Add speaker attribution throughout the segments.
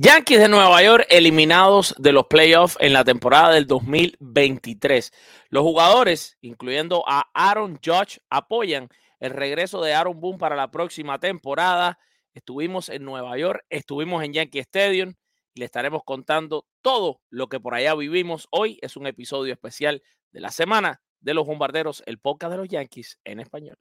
Speaker 1: Yankees de Nueva York eliminados de los playoffs en la temporada del 2023. Los jugadores, incluyendo a Aaron Judge, apoyan el regreso de Aaron Boone para la próxima temporada. Estuvimos en Nueva York, estuvimos en Yankee Stadium y le estaremos contando todo lo que por allá vivimos. Hoy es un episodio especial de la semana de los bombarderos, el podcast de los Yankees en español.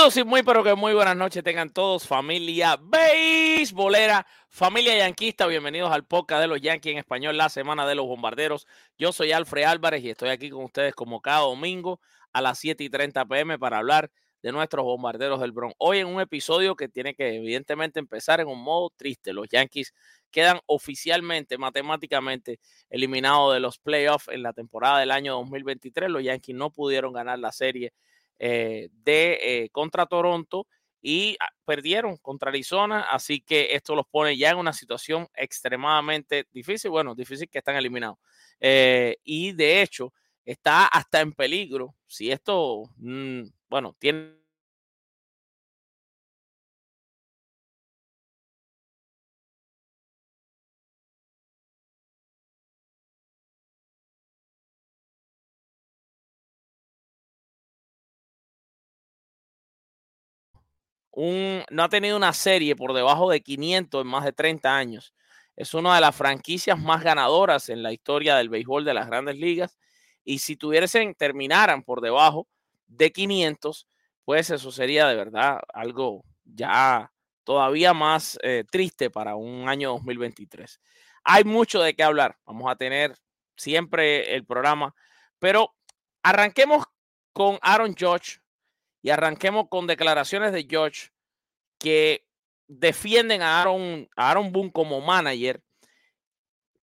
Speaker 1: Saludos y muy pero que muy buenas noches tengan todos, familia beisbolera, familia yanquista, bienvenidos al podcast de los Yankees en español, la semana de los bombarderos. Yo soy Alfred Álvarez y estoy aquí con ustedes como cada domingo a las 7 y 30 pm para hablar de nuestros bombarderos del Bronx. Hoy en un episodio que tiene que evidentemente empezar en un modo triste. Los Yankees quedan oficialmente, matemáticamente, eliminados de los playoffs en la temporada del año 2023. Los Yankees no pudieron ganar la serie eh, de eh, contra Toronto y ah, perdieron contra Arizona, así que esto los pone ya en una situación extremadamente difícil, bueno, difícil que están eliminados. Eh, y de hecho, está hasta en peligro, si esto, mm, bueno, tiene no ha tenido una serie por debajo de 500 en más de 30 años. Es una de las franquicias más ganadoras en la historia del béisbol de las grandes ligas. Y si tuviesen, terminaran por debajo de 500, pues eso sería de verdad algo ya todavía más eh, triste para un año 2023. Hay mucho de qué hablar. Vamos a tener siempre el programa, pero arranquemos con Aaron Judge y arranquemos con declaraciones de George que defienden a Aaron, a Aaron Boone como manager.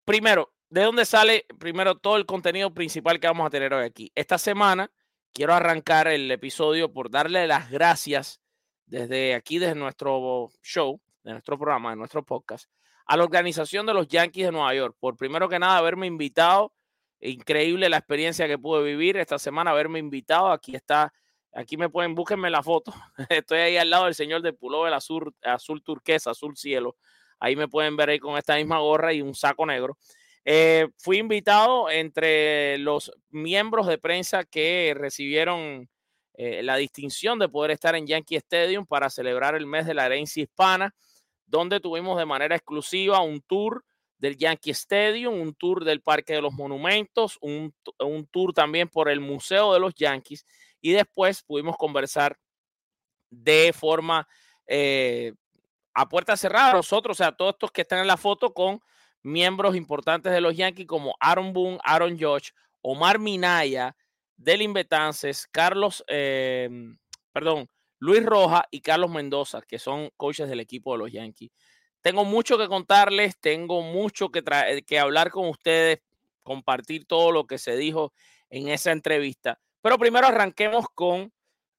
Speaker 1: Primero, ¿de dónde sale primero todo el contenido principal que vamos a tener hoy aquí? Esta semana quiero arrancar el episodio por darle las gracias desde aquí, desde nuestro show, de nuestro programa, de nuestro podcast, a la organización de los Yankees de Nueva York, por primero que nada haberme invitado. Increíble la experiencia que pude vivir esta semana, haberme invitado. Aquí está Aquí me pueden, búsquenme la foto. Estoy ahí al lado del señor del pullover azul, azul turquesa, azul cielo. Ahí me pueden ver ahí con esta misma gorra y un saco negro. Eh, fui invitado entre los miembros de prensa que recibieron eh, la distinción de poder estar en Yankee Stadium para celebrar el mes de la herencia hispana, donde tuvimos de manera exclusiva un tour del Yankee Stadium, un tour del Parque de los Monumentos, un, un tour también por el Museo de los Yankees y después pudimos conversar de forma eh, a puerta cerrada nosotros, o sea, todos estos que están en la foto con miembros importantes de los Yankees como Aaron Boone, Aaron Judge, Omar Minaya, Delin Betances, Carlos, eh, perdón, Luis Roja y Carlos Mendoza, que son coaches del equipo de los Yankees. Tengo mucho que contarles, tengo mucho que, que hablar con ustedes, compartir todo lo que se dijo en esa entrevista. Pero primero arranquemos con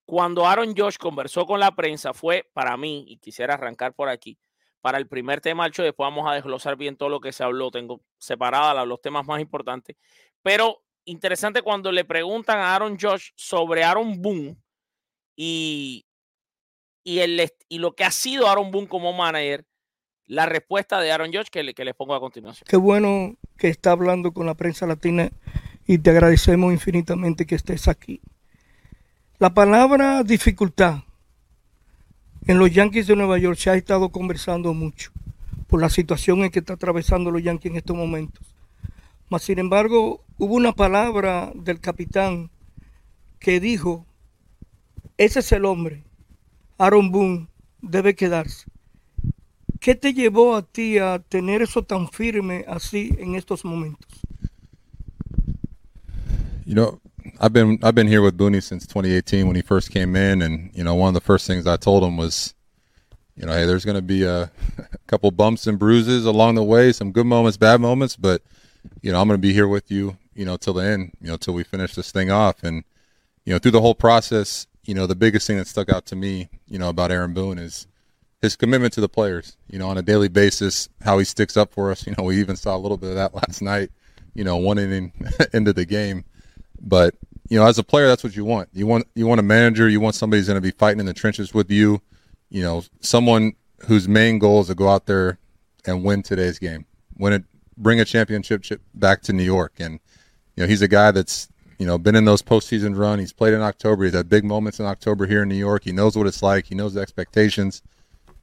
Speaker 1: cuando Aaron Josh conversó con la prensa, fue para mí, y quisiera arrancar por aquí, para el primer tema después vamos a desglosar bien todo lo que se habló, tengo separadas los temas más importantes, pero interesante cuando le preguntan a Aaron Josh sobre Aaron Boone y, y, el, y lo que ha sido Aaron Boone como manager, la respuesta de Aaron Josh que, le, que les pongo a continuación.
Speaker 2: Qué bueno que está hablando con la prensa latina y te agradecemos infinitamente que estés aquí. La palabra dificultad en los Yankees de Nueva York se ha estado conversando mucho por la situación en que está atravesando los Yankees en estos momentos. Mas, sin embargo, hubo una palabra del capitán que dijo, ese es el hombre, Aaron Boone debe quedarse. ¿Qué te llevó a ti a tener eso tan firme así en estos momentos?
Speaker 3: You know, I've been I've been here with Booney since 2018 when he first came in, and you know one of the first things I told him was, you know, hey, there's going to be a, a couple bumps and bruises along the way, some good moments, bad moments, but you know I'm going to be here with you, you know, till the end, you know, till we finish this thing off, and you know through the whole process, you know, the biggest thing that stuck out to me, you know, about Aaron Boone is his commitment to the players, you know, on a daily basis, how he sticks up for us. You know, we even saw a little bit of that last night, you know, one inning into the game. But, you know, as a player, that's what you want. You want you want a manager, you want somebody who's going to be fighting in the trenches with you, you know, someone whose main goal is to go out there and win today's game. Win it bring a championship chip back to New York. And, you know, he's a guy that's, you know, been in those postseason run. He's played in October. He's had big moments in October here in New York. He knows what it's like. He knows the expectations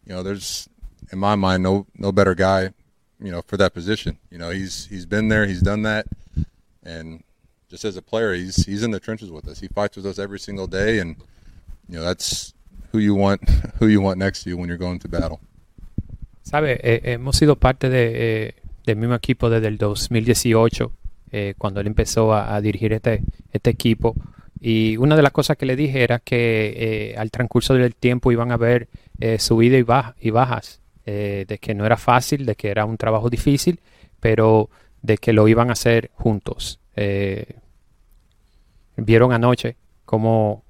Speaker 3: you know, there's in my mind no no better guy, you know, for that position. You know, he's he's been there, he's done that, and just as a player, he's he's in the trenches with us. He fights with us every single day, and you know that's who you want who you want next to you when you're going to battle.
Speaker 4: Sabe, eh, hemos sido parte de, eh, del mismo equipo desde el 2018, eh, cuando él empezó a, a, dirigir este, este equipo. Y una de las cosas que le dije era que eh, al transcurso del tiempo iban a haber eh, subidas y, baja, y bajas, eh, de que no era fácil, de que era un trabajo difícil, pero de que lo iban a hacer juntos. Vieron anoche cómo,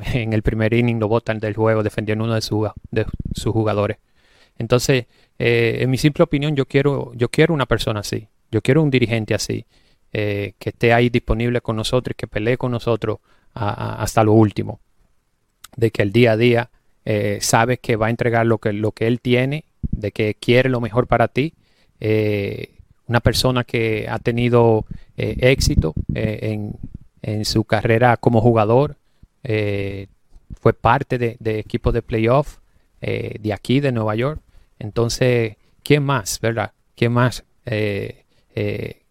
Speaker 4: en el primer inning lo botan del juego defendiendo uno de, su, de sus jugadores. Entonces, en mi simple opinión, yo quiero, yo quiero una persona así, yo quiero un dirigente así. Eh, que esté ahí disponible con nosotros y que pelee con nosotros hasta lo último. De que el día a día eh, sabes que va a entregar lo que, lo que él tiene, de que quiere lo mejor para ti. Eh, una persona que ha tenido eh, éxito en, en, su carrera como jugador, fue parte de, de equipos de playoff de aquí, de Nueva York. Entonces, ¿quién más, verdad? ¿Quién más? Eh, eh,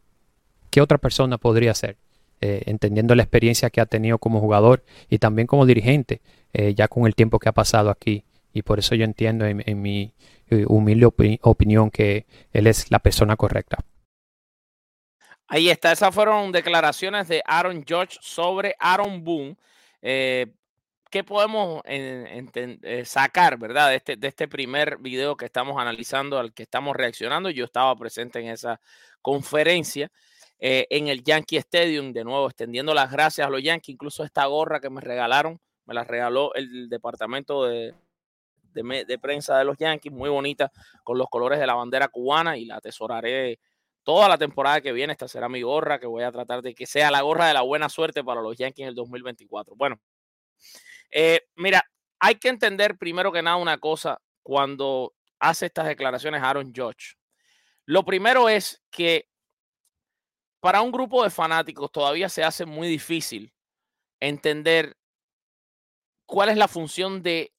Speaker 4: ¿qué otra persona podría ser? Eh, entendiendo la experiencia que ha tenido como jugador y también como dirigente, eh, ya con el tiempo que ha pasado aquí. Y por eso yo entiendo en, en mi eh, humilde opi opinión que él es la persona correcta.
Speaker 1: Ahí está, esas fueron declaraciones de Aaron George sobre Aaron Boone. Eh, ¿Qué podemos eh, sacar, verdad, de este, de este primer video que estamos analizando, al que estamos reaccionando? Yo estaba presente en esa conferencia eh, en el Yankee Stadium, de nuevo extendiendo las gracias a los Yankees, incluso esta gorra que me regalaron, me la regaló el departamento de, de, de prensa de los Yankees, muy bonita, con los colores de la bandera cubana y la atesoraré toda la temporada que viene. Esta será mi gorra, que voy a tratar de que sea la gorra de la buena suerte para los Yankees en el 2024. Bueno, eh, mira, hay que entender primero que nada una cosa cuando hace estas declaraciones Aaron Judge. Lo primero es que para un grupo de fanáticos todavía se hace muy difícil entender cuál es la función de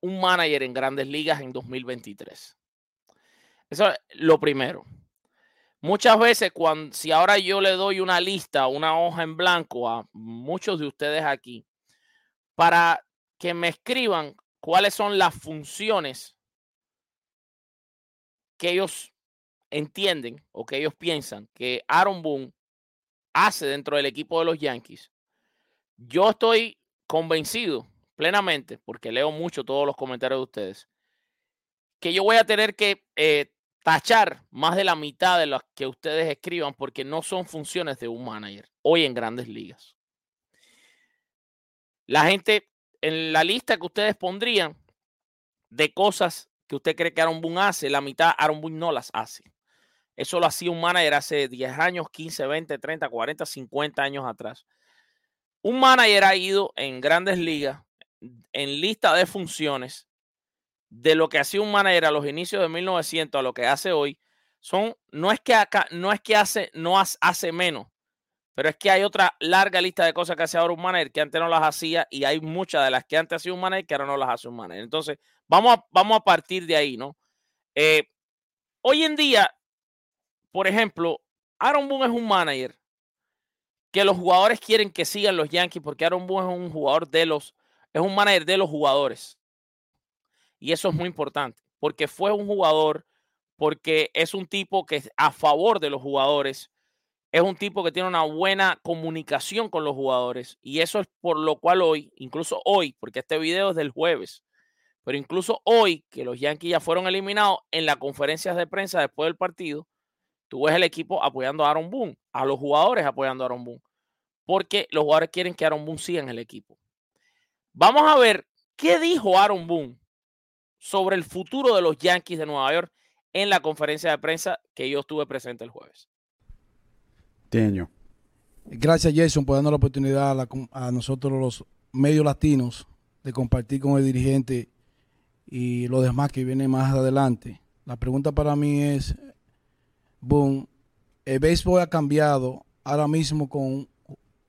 Speaker 1: un manager en grandes ligas en 2023. Eso es lo primero. Muchas veces, cuando, si ahora yo le doy una lista, una hoja en blanco a muchos de ustedes aquí, para que me escriban cuáles son las funciones que ellos entienden o que ellos piensan que Aaron Boone hace dentro del equipo de los Yankees, yo estoy convencido plenamente, porque leo mucho todos los comentarios de ustedes, que yo voy a tener que eh, tachar más de la mitad de las que ustedes escriban porque no son funciones de un manager hoy en grandes ligas. La gente en la lista que ustedes pondrían de cosas que usted cree que Aaron Boone hace, la mitad Aaron Boone no las hace. Eso lo hacía un manager hace 10 años, 15, 20, 30, 40, 50 años atrás. Un manager ha ido en grandes ligas en lista de funciones de lo que hacía un manager a los inicios de 1900 a lo que hace hoy, son, no es que acá, no es que hace, no hace menos, pero es que hay otra larga lista de cosas que hace ahora un manager que antes no las hacía y hay muchas de las que antes hacía un manager que ahora no las hace un manager. Entonces, vamos a, vamos a partir de ahí, ¿no? Eh, hoy en día, por ejemplo, Aaron Boone es un manager que los jugadores quieren que sigan los Yankees porque Aaron Boone es un jugador de los, es un manager de los jugadores. Y eso es muy importante, porque fue un jugador, porque es un tipo que es a favor de los jugadores, es un tipo que tiene una buena comunicación con los jugadores. Y eso es por lo cual hoy, incluso hoy, porque este video es del jueves, pero incluso hoy que los Yankees ya fueron eliminados en las conferencias de prensa después del partido, tú ves el equipo apoyando a Aaron Boone, a los jugadores apoyando a Aaron Boone, porque los jugadores quieren que Aaron Boone siga en el equipo. Vamos a ver qué dijo Aaron Boone sobre el futuro de los Yankees de Nueva York en la conferencia de prensa que yo estuve presente el jueves.
Speaker 5: Daniel.
Speaker 6: Gracias Jason por darnos la oportunidad a, la, a, nosotros los medios latinos de compartir con el dirigente y los demás que vienen más adelante. La pregunta para mí es, boom, el béisbol ha cambiado ahora mismo con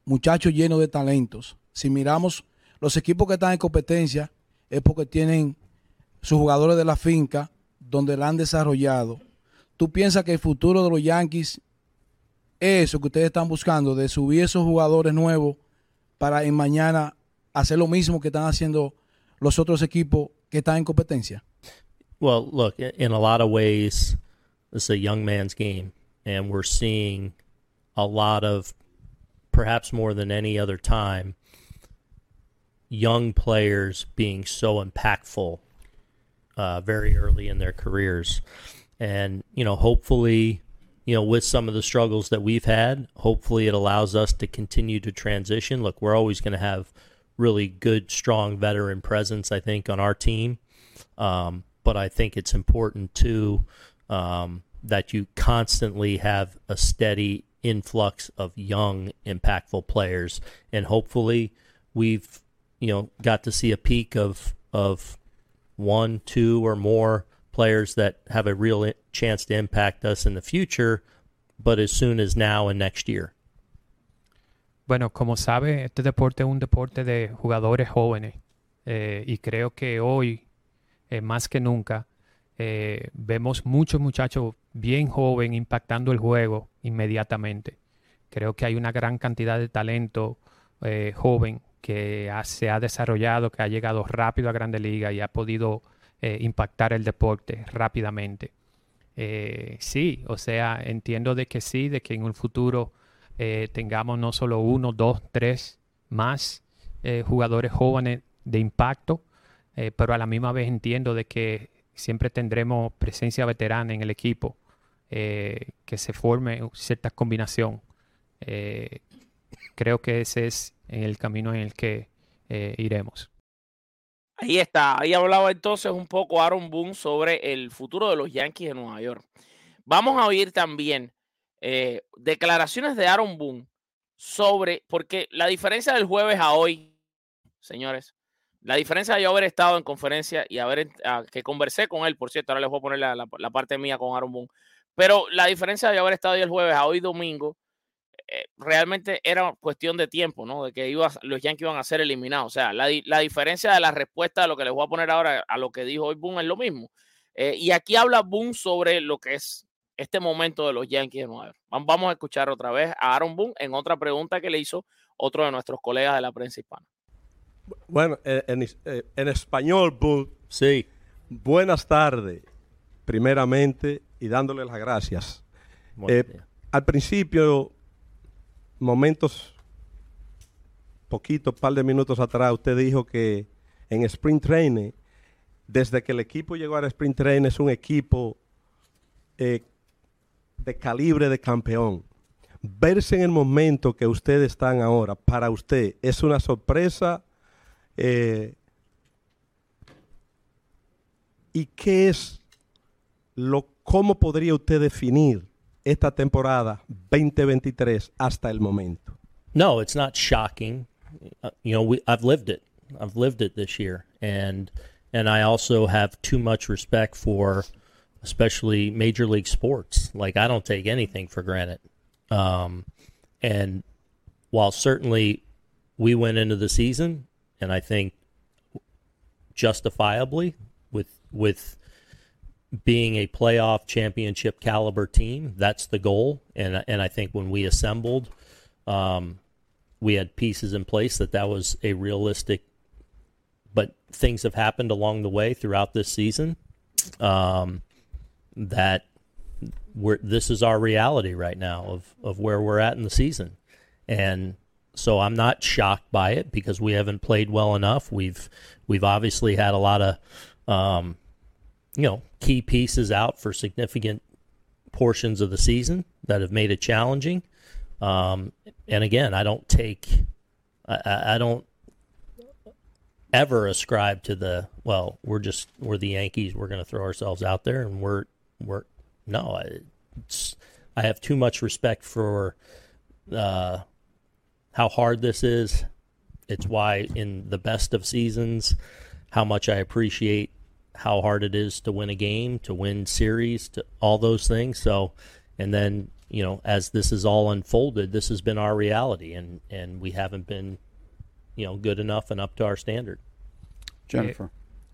Speaker 6: muchachos llenos de talentos. Si miramos los equipos que están en competencia es porque tienen sus jugadores de la finca donde la han desarrollado. ¿Tú piensas que el futuro de los Yankees es eso que ustedes están buscando, de subir esos jugadores nuevos para en mañana hacer lo mismo que están haciendo los otros equipos que están en competencia?
Speaker 7: Well, look, in a lot of ways, this is a young man's game, and we're seeing a lot of, perhaps more than any other time, young players being so impactful uh, very early in their careers. And, you know, hopefully, you know, with some of the struggles that we've had, hopefully it allows us to continue to transition. Look, we're always going to have really good, strong veteran presence, I think, on our team. Um, but I think it's important, too, um, that you constantly have a steady influx of young, impactful players. And hopefully we've, you know, got to see a peak of, of one, two, or more players that have a real chance to impact us in the future, but as soon as now and next year.
Speaker 4: Bueno, como sabe, este deporte es un deporte de jugadores jóvenes eh, y creo que hoy, eh, más que nunca, eh, vemos muchos muchachos bien jóvenes impactando el juego inmediatamente. Creo que hay una gran cantidad de talento joven que se ha desarrollado, que ha llegado rápido a Grande Liga y ha podido eh, impactar el deporte rápidamente. Eh, sí, o sea, entiendo de que sí, de que en un futuro eh, tengamos no solo uno, dos, tres más jugadores jóvenes de impacto, pero a la misma vez entiendo de que siempre tendremos presencia veterana en el equipo, que se forme cierta combinación. Creo que ese es el camino en el que eh, iremos.
Speaker 1: Ahí está, ahí hablaba entonces un poco Aaron Boone sobre el futuro de los Yankees de Nueva York. Vamos a oír también eh, declaraciones de Aaron Boone sobre, porque la diferencia del jueves a hoy, señores, la diferencia de yo haber estado en conferencia y haber, uh, que conversé con él, por cierto, ahora les voy a poner la, la, parte mía con Aaron Boone, pero la diferencia de yo haber estado ahí el jueves a hoy domingo, eh, realmente era cuestión de tiempo, ¿no? De que iba, los Yankees iban a ser eliminados. O sea, la, la, diferencia de la respuesta de lo que les voy a poner ahora a lo que dijo hoy Boone es lo mismo. Eh, y aquí habla Boone sobre lo que es este momento de los Yankees de Nueva York. Vamos a escuchar otra vez a Aaron Boone en otra pregunta que le hizo otro de nuestros colegas de la prensa hispana.
Speaker 8: Bueno, en, en, en español, Boone.
Speaker 7: Sí.
Speaker 8: Buenas tardes, primeramente, y dándole las gracias. Eh, al principio momentos, poquito, par de minutos atrás, usted dijo que en Sprint Training, desde que el equipo llegó al Sprint Training, es un equipo eh, de calibre de campeón. Verse en el momento que ustedes están ahora, para usted, es una sorpresa. eh, ¿Y qué es lo, cómo podría usted definir esta temporada 2023 hasta el momento?
Speaker 7: No, it's not shocking. Uh, you know, we, I've lived it. I've lived it this year, and and I also have too much respect for, especially major league sports. Like I don't take anything for granted. Um, and while certainly we went into the season, and I think justifiably with with being a playoff championship caliber team, that's the goal. And and I think when we assembled, um, we had pieces in place that that was a realistic. But things have happened along the way throughout this season um, that we're this is our reality right now of of where we're at in the season, and so I'm not shocked by it because we haven't played well enough. We've we've obviously had a lot of um, you know key pieces out for significant portions of the season that have made it challenging. Um, and again, I don't take I- I, don't ever ascribe to the well we're just we're the yankees we're going to throw ourselves out there and we're we're no I, I have too much respect for uh, how hard this is it's why in the best of seasons how much i appreciate how hard it is to win a game to win series to all those things so and then you know as this is all unfolded this has been our reality and and we haven't been you know good enough and up to our standard
Speaker 5: Jennifer.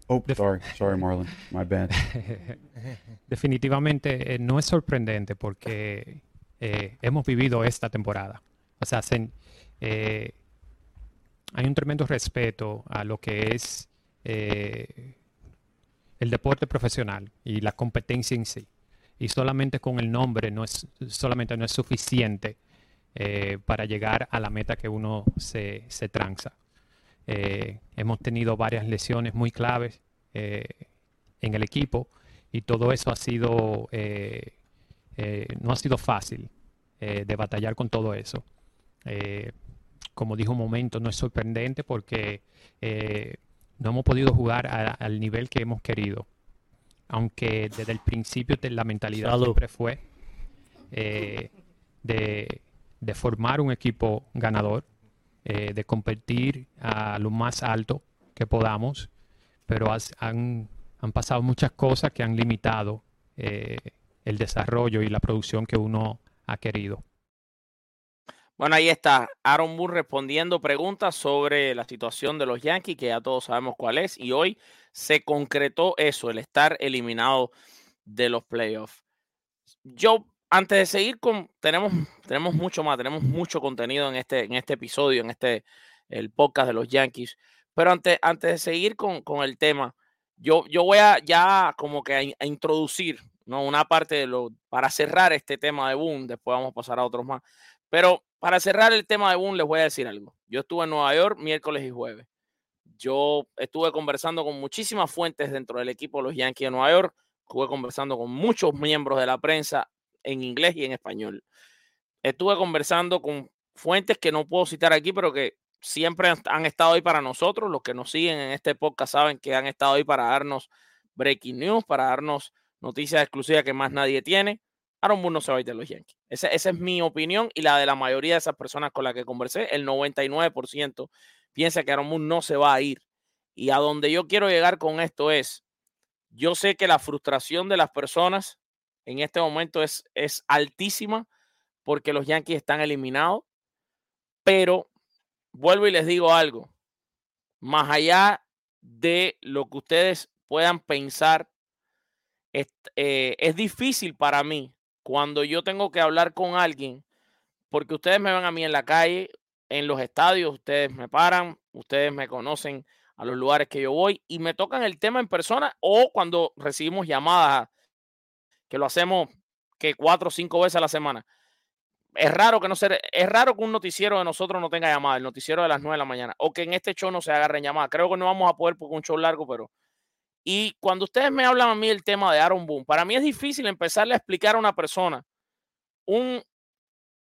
Speaker 5: Oh, sorry. Sorry, Marlon. My bad.
Speaker 4: Definitivamente eh, no es sorprendente porque eh, hemos vivido esta temporada. O sea, se- eh, hay un tremendo respeto a lo que es eh, el deporte profesional y la competencia en sí. Y solamente con el nombre no es, solamente no es suficiente eh, para llegar a la meta que uno se, se tranza. Eh, hemos tenido varias lesiones muy claves eh, en el equipo y todo eso ha sido no ha sido fácil de batallar con todo eso. Como dijo un momento, no es sorprendente porque no hemos podido jugar a- al nivel que hemos querido. Aunque desde el principio de la mentalidad
Speaker 7: Salud.
Speaker 4: siempre fue eh, de, de formar un equipo ganador, eh, de competir a lo más alto que podamos, pero has- han, han pasado muchas cosas que han limitado eh, el desarrollo y la producción que uno ha querido.
Speaker 1: Bueno, ahí está Aaron Moore respondiendo preguntas sobre la situación de los Yankees, que ya todos sabemos cuál es, y hoy se concretó eso, el estar eliminado de los playoffs. Yo, antes de seguir con, tenemos, tenemos mucho más, tenemos mucho contenido en este, en este episodio, en este, el podcast de los Yankees, pero antes, antes de seguir con, con el tema, yo, yo voy a ya como que introducir ¿no? una parte de lo, para cerrar este tema de Boom, después vamos a pasar a otros más, pero para cerrar el tema de Boom, les voy a decir algo. Yo estuve en Nueva York miércoles y jueves. Yo estuve conversando con muchísimas fuentes dentro del equipo de los Yankees de Nueva York. Estuve conversando con muchos miembros de la prensa en inglés y en español. Estuve conversando con fuentes que no puedo citar aquí, pero que siempre han estado ahí para nosotros. Los que nos siguen en este podcast saben que han estado ahí para darnos breaking news, para darnos noticias exclusivas que más nadie tiene. Aaron no se va a ir de los Yankees. Esa, es mi opinión y la de la mayoría de esas personas con las que conversé. El 99% piensa que Aaron no se va a ir. Y a donde yo quiero llegar con esto es, yo sé que la frustración de las personas en este momento es, es altísima porque los Yankees están eliminados, pero vuelvo y les digo algo, más allá de lo que ustedes puedan pensar, es, eh, es difícil para mí cuando yo tengo que hablar con alguien, porque ustedes me ven a mí en la calle, en los estadios, ustedes me paran, ustedes me conocen a los lugares que yo voy y me tocan el tema en persona o cuando recibimos llamadas, que lo hacemos que cuatro o cinco veces a la semana. es raro que no se, es raro que un noticiero de nosotros no tenga llamada, el noticiero de las 9 de la mañana, o que en este show no se agarren llamadas. Creo que no vamos a poder porque un show largo, pero. Y cuando ustedes me hablan a mí del tema de Aaron Boone, para mí es difícil empezarle a explicar a una persona un,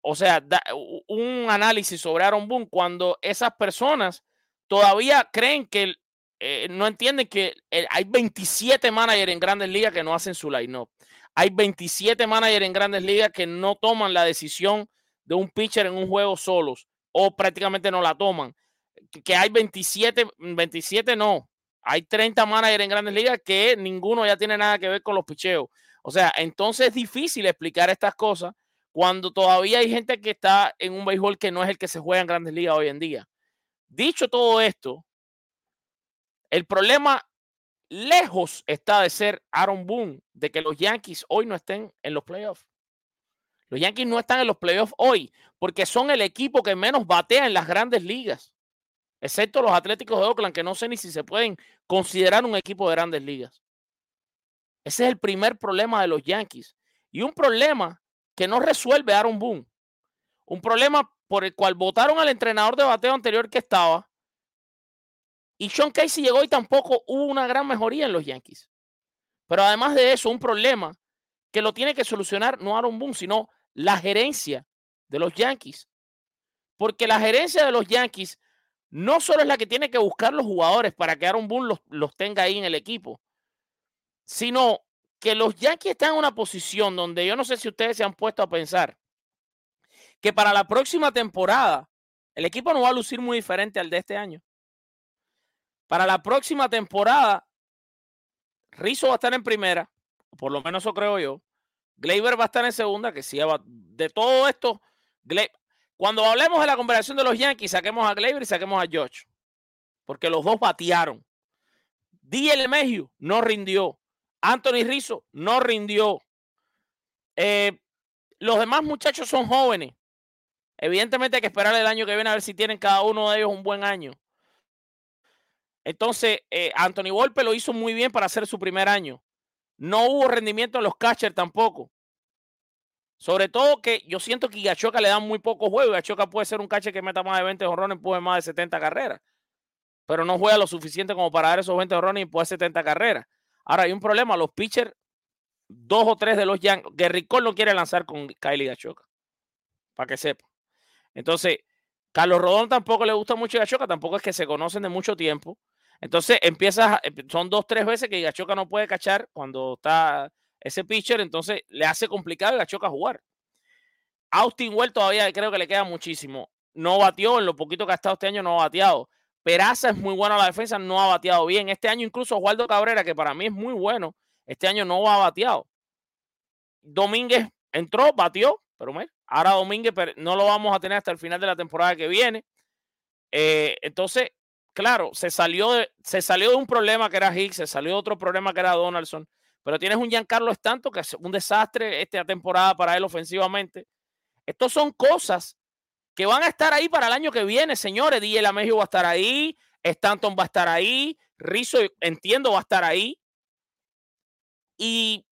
Speaker 1: o sea, un análisis sobre Aaron Boone cuando esas personas todavía creen que eh, no entienden que hay 27 managers en grandes ligas que no hacen su line-up. Hay 27 managers en grandes ligas que no toman la decisión de un pitcher en un juego solos o prácticamente no la toman. Que hay 27, 27 no. Hay 30 managers en grandes ligas que ninguno ya tiene nada que ver con los picheos. O sea, entonces es difícil explicar estas cosas cuando todavía hay gente que está en un béisbol que no es el que se juega en grandes ligas hoy en día. Dicho todo esto, el problema lejos está de ser Aaron Boone, de que los Yankees hoy no estén en los playoffs. Los Yankees no están en los playoffs hoy porque son el equipo que menos batea en las grandes ligas, excepto los Atléticos de Oakland, que no sé ni si se pueden considerar un equipo de grandes ligas. Ese es el primer problema de los Yankees. Y un problema que no resuelve Aaron Boone. Un problema por el cual votaron al entrenador de bateo anterior que estaba. Y Sean Casey llegó y tampoco hubo una gran mejoría en los Yankees. Pero además de eso, un problema que lo tiene que solucionar no Aaron Boone, sino la gerencia de los Yankees. Porque la gerencia de los Yankees no solo es la que tiene que buscar los jugadores para que Aaron Boone los, los tenga ahí en el equipo, sino que los Yankees están en una posición donde yo no sé si ustedes se han puesto a pensar que para la próxima temporada el equipo no va a lucir muy diferente al de este año. Para la próxima temporada, Rizzo va a estar en primera, por lo menos eso creo yo. Gleyber va a estar en segunda, que sí, de todo esto, cuando hablemos de la conversación de los Yankees, saquemos a Gleyber y saquemos a George, porque los dos batearon. D.L. Mayhew no rindió. Anthony Rizzo no rindió. Eh, los demás muchachos son jóvenes. Evidentemente hay que esperar el año que viene a ver si tienen cada uno de ellos un buen año. Entonces, eh, Anthony Volpe lo hizo muy bien para hacer su primer año. No hubo rendimiento en los catchers tampoco. Sobre todo que yo siento que Gachoca le dan muy poco juego. Gachoca puede ser un catcher que meta más de 20 jonrones, empuje más de 70 carreras. Pero no juega lo suficiente como para dar esos 20 jonrones y empujar 70 carreras. Ahora hay un problema. Los pitchers, dos o tres de los Yankees, Cole no quiere lanzar con Kylie Gachoca. Para que sepa. Entonces, Carlos Rodón tampoco le gusta mucho Gachoca, tampoco es que se conocen de mucho tiempo. Entonces empiezas, a- em- son dos, tres veces que Gachoca no puede cachar cuando está ese pitcher, entonces le hace complicado a Gachoca jugar. Austin Well todavía creo que le queda muchísimo. No batió, en lo poquito que ha estado este año no ha bateado. Peraza es muy bueno a la defensa, no ha bateado bien. Este año incluso Osvaldo Cabrera, que para mí es muy bueno, este año no ha bateado. Domínguez entró, batió, pero mira, ahora Domínguez no lo vamos a tener hasta el final de la temporada que viene. Eh, entonces, claro, se salió, de, se salió de un problema que era Hicks, se salió de otro problema que era Donaldson, pero tienes un Giancarlo Stanton que es un desastre esta temporada para él ofensivamente. Estos son cosas que van a estar ahí para el año que viene, señores. DJ Lamegio va a estar ahí, Stanton va a estar ahí, Rizzo, entiendo, va a estar ahí. Y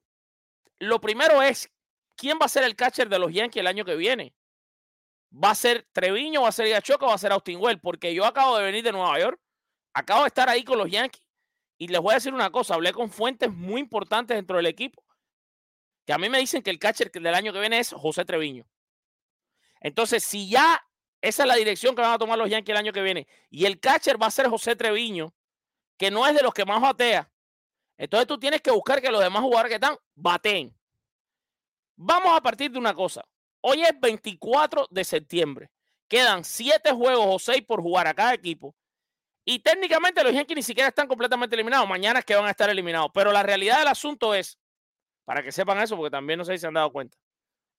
Speaker 1: lo primero es, ¿quién va a ser el catcher de los Yankees el año que viene? ¿Va a ser Treviño, va a ser Gachoca va a ser Austin Well? Porque yo acabo de venir de Nueva York, acabo de estar ahí con los Yankees y les voy a decir una cosa, hablé con fuentes muy importantes dentro del equipo que a mí me dicen que el catcher del año que viene es José Treviño. Entonces, si ya esa es la dirección que van a tomar los Yankees el año que viene y el catcher va a ser José Treviño, que no es de los que más batea, entonces tú tienes que buscar que los demás jugadores que están baten. Vamos a partir de una cosa. Hoy es 24 de septiembre. Quedan 7 juegos o 6 por jugar a cada equipo. Y técnicamente los Yankees ni siquiera están completamente eliminados. Mañana es que van a estar eliminados. Pero la realidad del asunto es, para que sepan eso, porque también no sé si se han dado cuenta.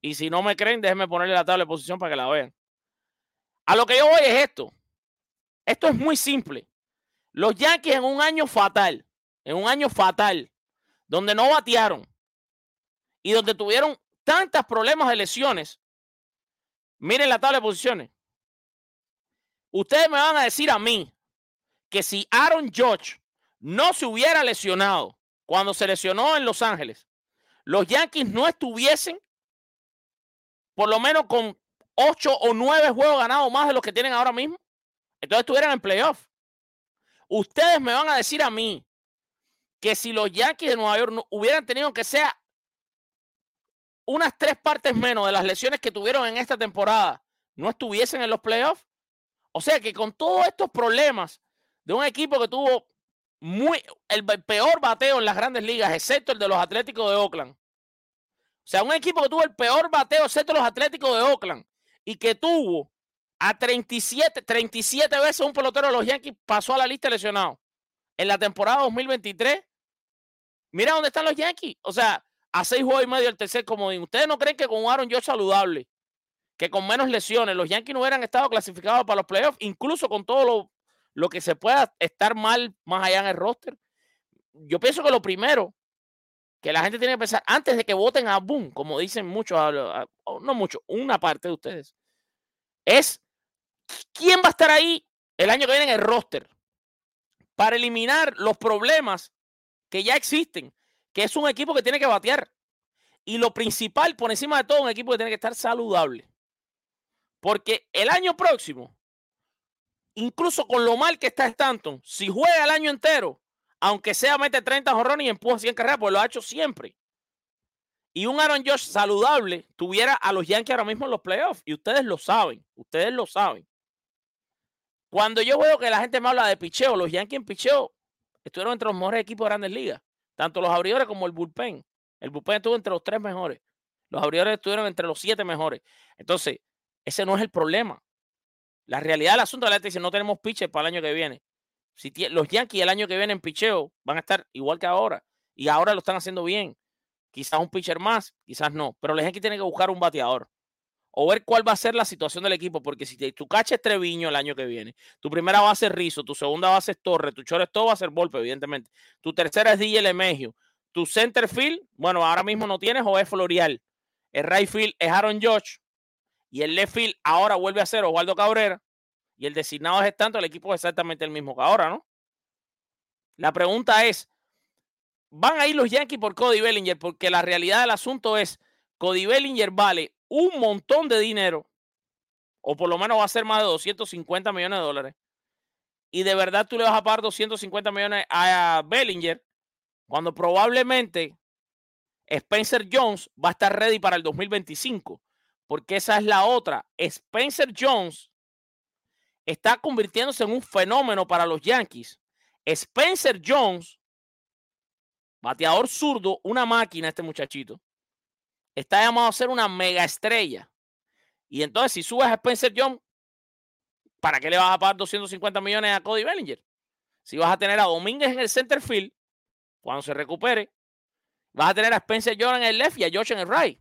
Speaker 1: Y si no me creen, déjenme ponerle la tabla de posición para que la vean. A lo que yo voy es esto. Esto es muy simple. Los Yankees en un año fatal, en un año fatal, donde no batearon y donde tuvieron tantos problemas de lesiones. Miren la tabla de posiciones. Ustedes me van a decir a mí que si Aaron Judge no se hubiera lesionado cuando se lesionó en Los Ángeles, los Yankees no estuviesen por lo menos con ocho o nueve juegos ganados más de los que tienen ahora mismo, entonces estuvieran en playoff. Ustedes me van a decir a mí que si los Yankees de Nueva York no hubieran tenido que sea unas tres partes menos de las lesiones que tuvieron en esta temporada, no estuviesen en los playoffs. O sea que con todos estos problemas de un equipo que tuvo muy el peor bateo en las grandes ligas, excepto el de los Atléticos de Oakland. O sea, un equipo que tuvo el peor bateo, excepto los Atléticos de Oakland, y que tuvo a 37, 37 veces un pelotero de los Yankees pasó a la lista de lesionados en la temporada 2023. Mira dónde están los Yankees. O sea, a seis juegos y medio el tercer comodín. ¿Ustedes no creen que con un Aaron George saludable, que con menos lesiones, los Yankees no hubieran estado clasificados para los playoffs, incluso con todo lo, lo que se pueda estar mal más allá en el roster? Yo pienso que lo primero que la gente tiene que pensar, antes de que voten a Boom, como dicen muchos, no muchos, una parte de ustedes, es quién va a estar ahí el año que viene en el roster para eliminar los problemas que ya existen, que es un equipo que tiene que batear. Y lo principal, por encima de todo, un equipo que tiene que estar saludable. Porque el año próximo, incluso con lo mal que está Stanton, si juega el año entero, aunque sea mete 30 jorrones y empuja 100 carreras, pues lo ha hecho siempre. Y un Aaron Josh saludable tuviera a los Yankees ahora mismo en los playoffs. Y ustedes lo saben, ustedes lo saben. Cuando yo veo que la gente me habla de picheo, los Yankees en picheo estuvieron entre los mejores equipos de grandes ligas. Tanto los abridores como el bullpen. El bullpen estuvo entre los tres mejores. Los abridores estuvieron entre los siete mejores. Entonces, ese no es el problema. La realidad del asunto, la gente dice, no tenemos pitcher para el año que viene. Si los Yankees el año que viene en picheo van a estar igual que ahora. Y ahora lo están haciendo bien. Quizás un pitcher más, quizás no. Pero los Yankees tienen que buscar un bateador. O ver cuál va a ser la situación del equipo. Porque si te- tu cacha es Treviño el año que viene, tu primera base es Rizzo, tu segunda base es Torre, tu short todo va a ser Volpe, evidentemente. Tu tercera es DJ Lemegio. Tu center field, bueno, ahora mismo no tienes o es Florial. El right field es Aaron Josh. Y el left field ahora vuelve a ser Osvaldo Cabrera. Y el designado es tanto, el equipo es exactamente el mismo que ahora, ¿no? La pregunta es, ¿van a ir los Yankees por Cody Bellinger? Porque la realidad del asunto es, Cody Bellinger vale un montón de dinero, o por lo menos va a ser más de 250 millones de dólares. Y de verdad tú le vas a pagar 250 millones a Bellinger, cuando probablemente Spencer Jones va a estar ready para el 2025. Porque esa es la otra. Spencer Jones está convirtiéndose en un fenómeno para los Yankees. Spencer Jones, bateador zurdo, una máquina este muchachito, está llamado a ser una mega estrella. Y entonces, si subes a Spencer Jones, ¿para qué le vas a pagar 250 millones a Cody Bellinger? Si vas a tener a Domínguez en el center field, cuando se recupere, vas a tener a Spencer Jones en el left y a Josh en el right.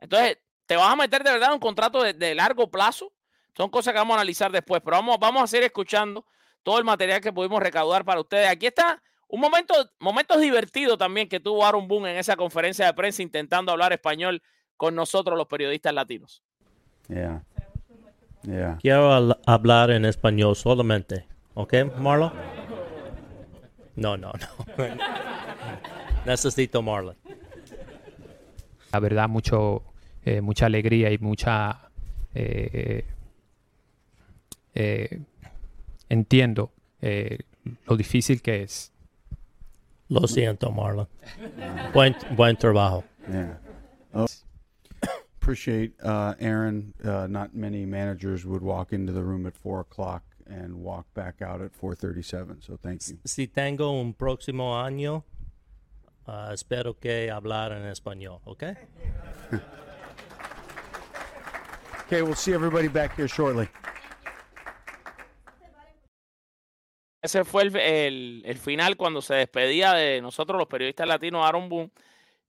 Speaker 1: Entonces, te vas a meter de verdad en un contrato de, de largo plazo. Son cosas que vamos a analizar después, pero vamos, vamos a seguir escuchando todo el material que pudimos recaudar para ustedes. Aquí está un momento, momentos divertidos también que tuvo Aaron Boone en esa conferencia de prensa intentando hablar español con nosotros los periodistas latinos.
Speaker 5: Yeah. Yeah.
Speaker 7: Quiero al- hablar en español solamente. ¿Ok, Marlon? No, no, no. Necesito Marlon.
Speaker 4: La verdad, mucho, eh, mucha alegría y mucha... eh, eh, entiendo eh, lo difícil que es.
Speaker 7: Lo siento, Marlon. Buen, buen trabajo.
Speaker 5: Yeah. Oh, appreciate uh, Aaron. Uh, not many managers would walk into the room at four o'clock and walk back out at four thirty-seven. So thank you.
Speaker 7: Si tengo un próximo año, ah, espero que hablar en español, ¿ok?
Speaker 5: Okay, we'll see everybody back here shortly.
Speaker 1: Ese fue el, el- el final cuando se despedía de nosotros los periodistas latinos Aaron Boone,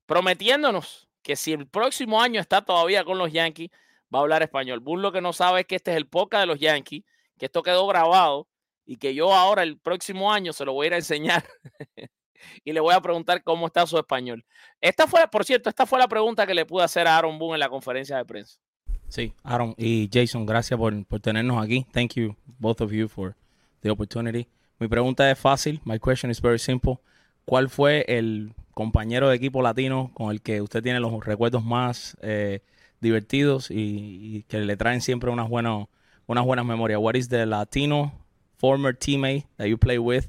Speaker 1: prometiéndonos que si el próximo año está todavía con los Yankees, va a hablar español. Boone lo que no sabe es que este es el podcast de los Yankees, que esto quedó grabado y que yo ahora el próximo año se lo voy a ir a enseñar y le voy a preguntar cómo está su español. Esta fue, por cierto, esta fue la pregunta que le pude hacer a Aaron Boone en la conferencia de prensa.
Speaker 9: Sí, Aaron y Jason, gracias por, por tenernos aquí. Thank you, both of you, for the opportunity. Mi pregunta es fácil. My question is very simple. ¿Cuál fue el compañero de equipo latino con el que usted tiene los recuerdos más eh, divertidos y, que le traen siempre unas, buenas unas buenas memorias. What is the Latino former teammate that you play with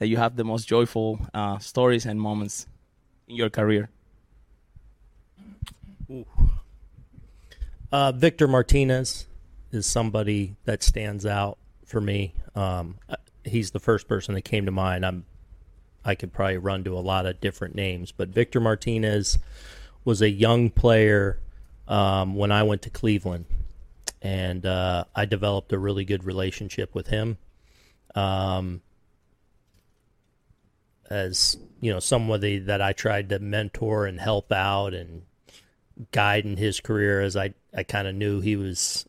Speaker 9: that you have the most joyful uh, stories and moments in your career?
Speaker 7: Uh, Victor Martinez is somebody that stands out for me. Um, he's the first person that came to mind. I'm, I could probably run to a lot of different names, but Victor Martinez was a young player um, when I went to Cleveland, and uh, I developed a really good relationship with him. Um, as you know, somebody that I tried to mentor and help out and guide in his career, as I I kind of knew he was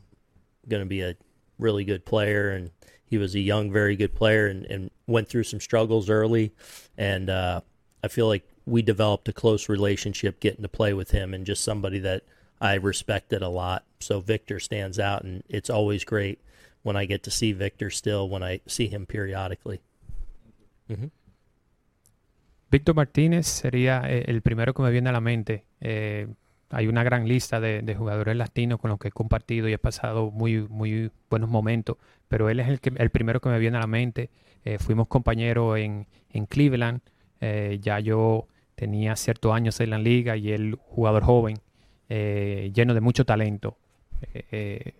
Speaker 7: going to be a really good player, and he was a young, very good player, and, and went through some struggles early, and uh, I feel like we developed a close relationship getting to play with him, and just somebody that I respected a lot. So Victor stands out, and it's always great when I get to see Victor still when I see him periodically. Mhm.
Speaker 4: Víctor Martínez sería eh, el primero que me viene a la mente. Eh, hay una gran lista de, jugadores latinos con los que he compartido y he pasado muy, muy buenos momentos, pero él es el, que, el primero que me viene a la mente. Eh, fuimos compañeros en, en Cleveland, ya yo tenía ciertos años en la liga y él jugador joven, lleno de mucho talento.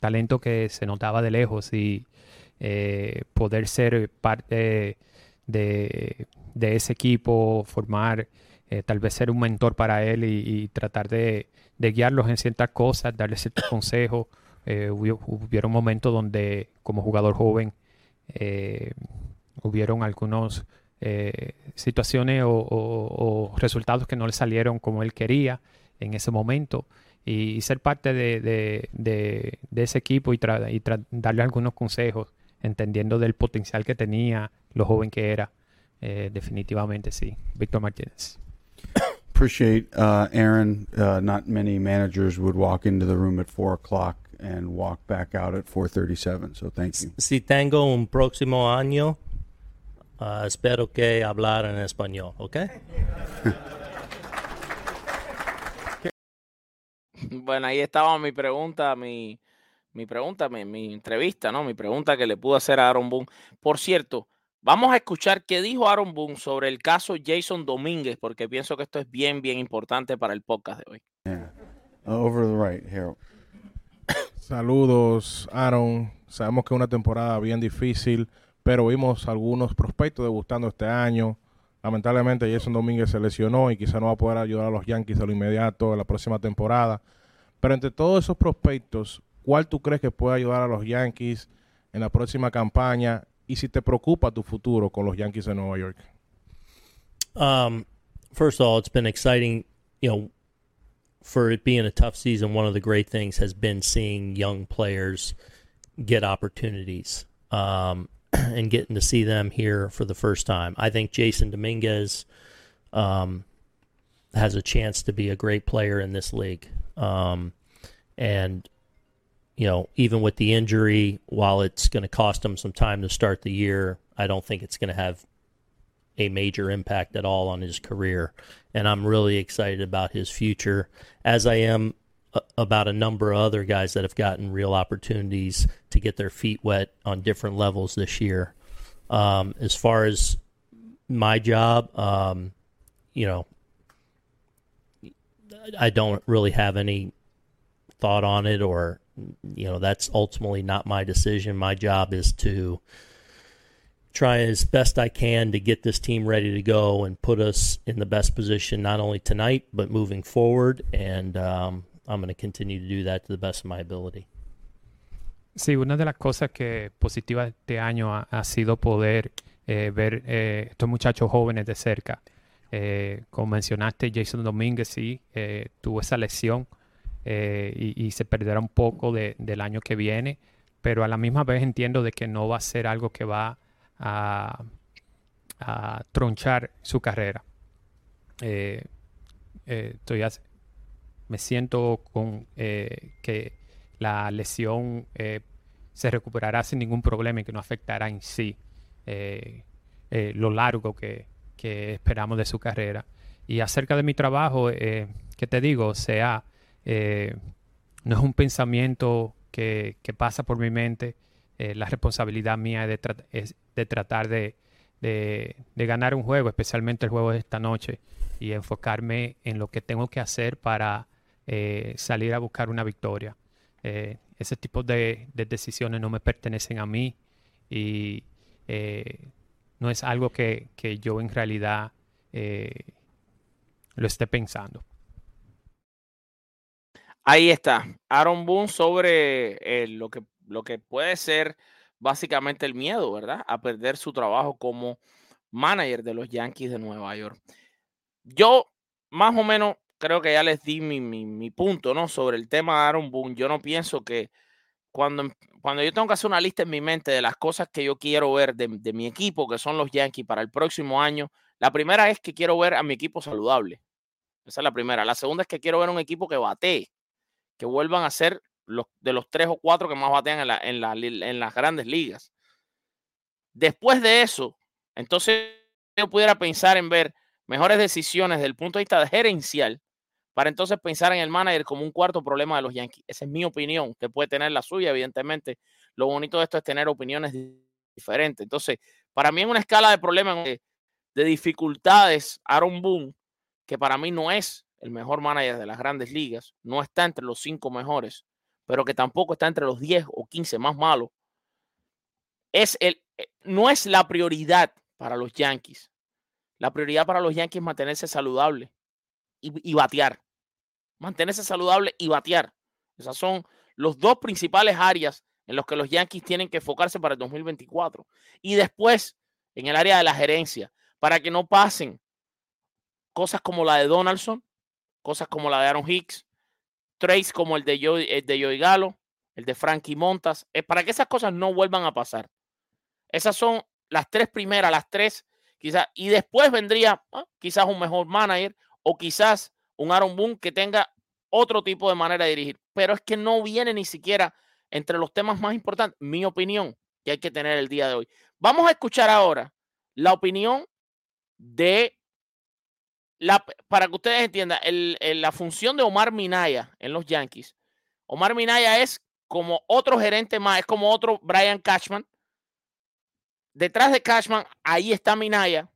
Speaker 4: Talento que se notaba de lejos y poder ser parte de, de ese equipo, formar, eh, tal vez ser un mentor para él y, tratar de, de guiarlos en ciertas cosas, darle ciertos consejos. Eh, hubo- hubieron momentos donde como jugador joven eh, hubieron algunas situaciones o, resultados que no le salieron como él quería en ese momento y, ser parte de, de- de- ese equipo y, y darle algunos consejos entendiendo del potencial que tenía, lo joven que era. Eh, definitivamente sí, Víctor Martínez.
Speaker 5: Appreciate uh, Aaron. Uh, not many managers would walk into the room at four o'clock and walk back out at four thirty-seven. So thank you.
Speaker 7: Si tengo un próximo año, ah, espero que hablar en español, ¿ok?
Speaker 1: Bueno, ahí estaba mi pregunta, mi, mi pregunta, mi, mi entrevista, ¿no? Mi pregunta que le pude hacer a Aaron Boone. Por cierto, vamos a escuchar qué dijo Aaron Boone sobre el caso Jason Domínguez, porque pienso que esto es bien, bien importante para el podcast de hoy.
Speaker 5: Yeah. Uh, over the right, Harold.
Speaker 10: Saludos, Aaron. Sabemos que es una temporada bien difícil, pero vimos algunos prospectos debutando este año. Lamentablemente Jason Domínguez se lesionó y quizá no va a poder ayudar a los Yankees a lo inmediato en la próxima temporada. Pero entre todos esos prospectos, ¿cuál tú crees que puede ayudar a los Yankees en la próxima campaña? Y si te preocupa tu futuro con los Yankees de Nueva York.
Speaker 7: Um, first of all, it's been exciting. You know, for it being a tough season, one of the great things has been seeing young players get opportunities um, and getting to see them here for the first time. I think Jason Dominguez um, has a chance to be a great player in this league. Um, and you know, even with the injury, while it's going to cost him some time to start the year, I don't think it's going to have a major impact at all on his career. And I'm really excited about his future, as I am about a number of other guys that have gotten real opportunities to get their feet wet on different levels this year. Um, as far as my job, um, you know, I don't really have any thought on it or you know that's ultimately not my decision. My job is to try as best I can to get this team ready to go and put us in the best position not only tonight but moving forward. And um, I'm going to continue to do that to the best of my ability.
Speaker 4: Sí, una de las cosas que positivas de este año ha, ha sido poder eh, ver eh, estos muchachos jóvenes de cerca. Eh, como mencionaste, Jason Domínguez sí eh, tuvo esa lesión eh, y, se perderá un poco de- del año que viene, pero a la misma vez entiendo de que no va a ser algo que va a, tronchar su carrera. Eh, eh, me siento con eh, que la lesión se recuperará sin ningún problema y que no afectará en sí lo largo que, esperamos de su carrera. Y acerca de mi trabajo, ¿qué te digo? O sea, eh, no es un pensamiento que, pasa por mi mente. Eh, la responsabilidad mía es de, tratar de, ganar un juego, especialmente el juego de esta noche, y enfocarme en lo que tengo que hacer para eh, salir a buscar una victoria. Ese tipo de, de decisiones no me pertenecen a mí y no es algo que, que yo en realidad lo esté pensando.
Speaker 1: Ahí está, Aaron Boone sobre eh, lo, que, lo que puede ser básicamente el miedo, ¿verdad? A perder su trabajo como manager de los Yankees de Nueva York. Yo más o menos creo que ya les di mi, mi- mi punto, ¿no? Sobre el tema de Aaron Boone. Yo no pienso que cuando, em- cuando yo tengo que hacer una lista en mi mente de las cosas que yo quiero ver de, de mi equipo, que son los Yankees para el próximo año, la primera es que quiero ver a mi equipo saludable. Esa es la primera. La segunda es que quiero ver un equipo que batee, que vuelvan a ser los, de los tres o cuatro que más batean en, las grandes ligas. Después de eso, entonces yo pudiera pensar en ver mejores decisiones desde el punto de vista gerencial para entonces pensar en el manager como un cuarto problema de los Yankees. Esa es mi opinión, que puede tener la suya, evidentemente. Lo bonito de esto es tener opiniones di- diferentes. Entonces, para mí en una escala de problemas de dificultades, Aaron Boone, que para mí no es el mejor manager de las grandes ligas, no está entre los cinco mejores, pero que tampoco está entre los 10 o 15 más malos, es el, eh, no es la prioridad para los Yankees. La prioridad para los Yankees es mantenerse saludable y, y batear. Mantenerse saludable y batear. Esas son los dos principales áreas en los que los Yankees tienen que enfocarse para el 2024. Y después, en el área de la gerencia, para que no pasen cosas como la de Donaldson, cosas como la de Aaron Hicks, trades como el de Joey, el de Joey Galo, el de Frankie Montas, eh, para que esas cosas no vuelvan a pasar. Esas son las tres primeras, las tres, quizás, y después vendría ah, quizás un mejor manager o quizás un Aaron Boone que tenga otro tipo de manera de dirigir. Pero es que no viene ni siquiera entre los temas más importantes, mi opinión, que hay que tener el día de hoy. Vamos a escuchar ahora la opinión de para que ustedes entiendan, la función de Omar Minaya en los Yankees. Omar Minaya es como otro gerente más, es como otro Brian Cashman. Detrás de Cashman, ahí está Minaya.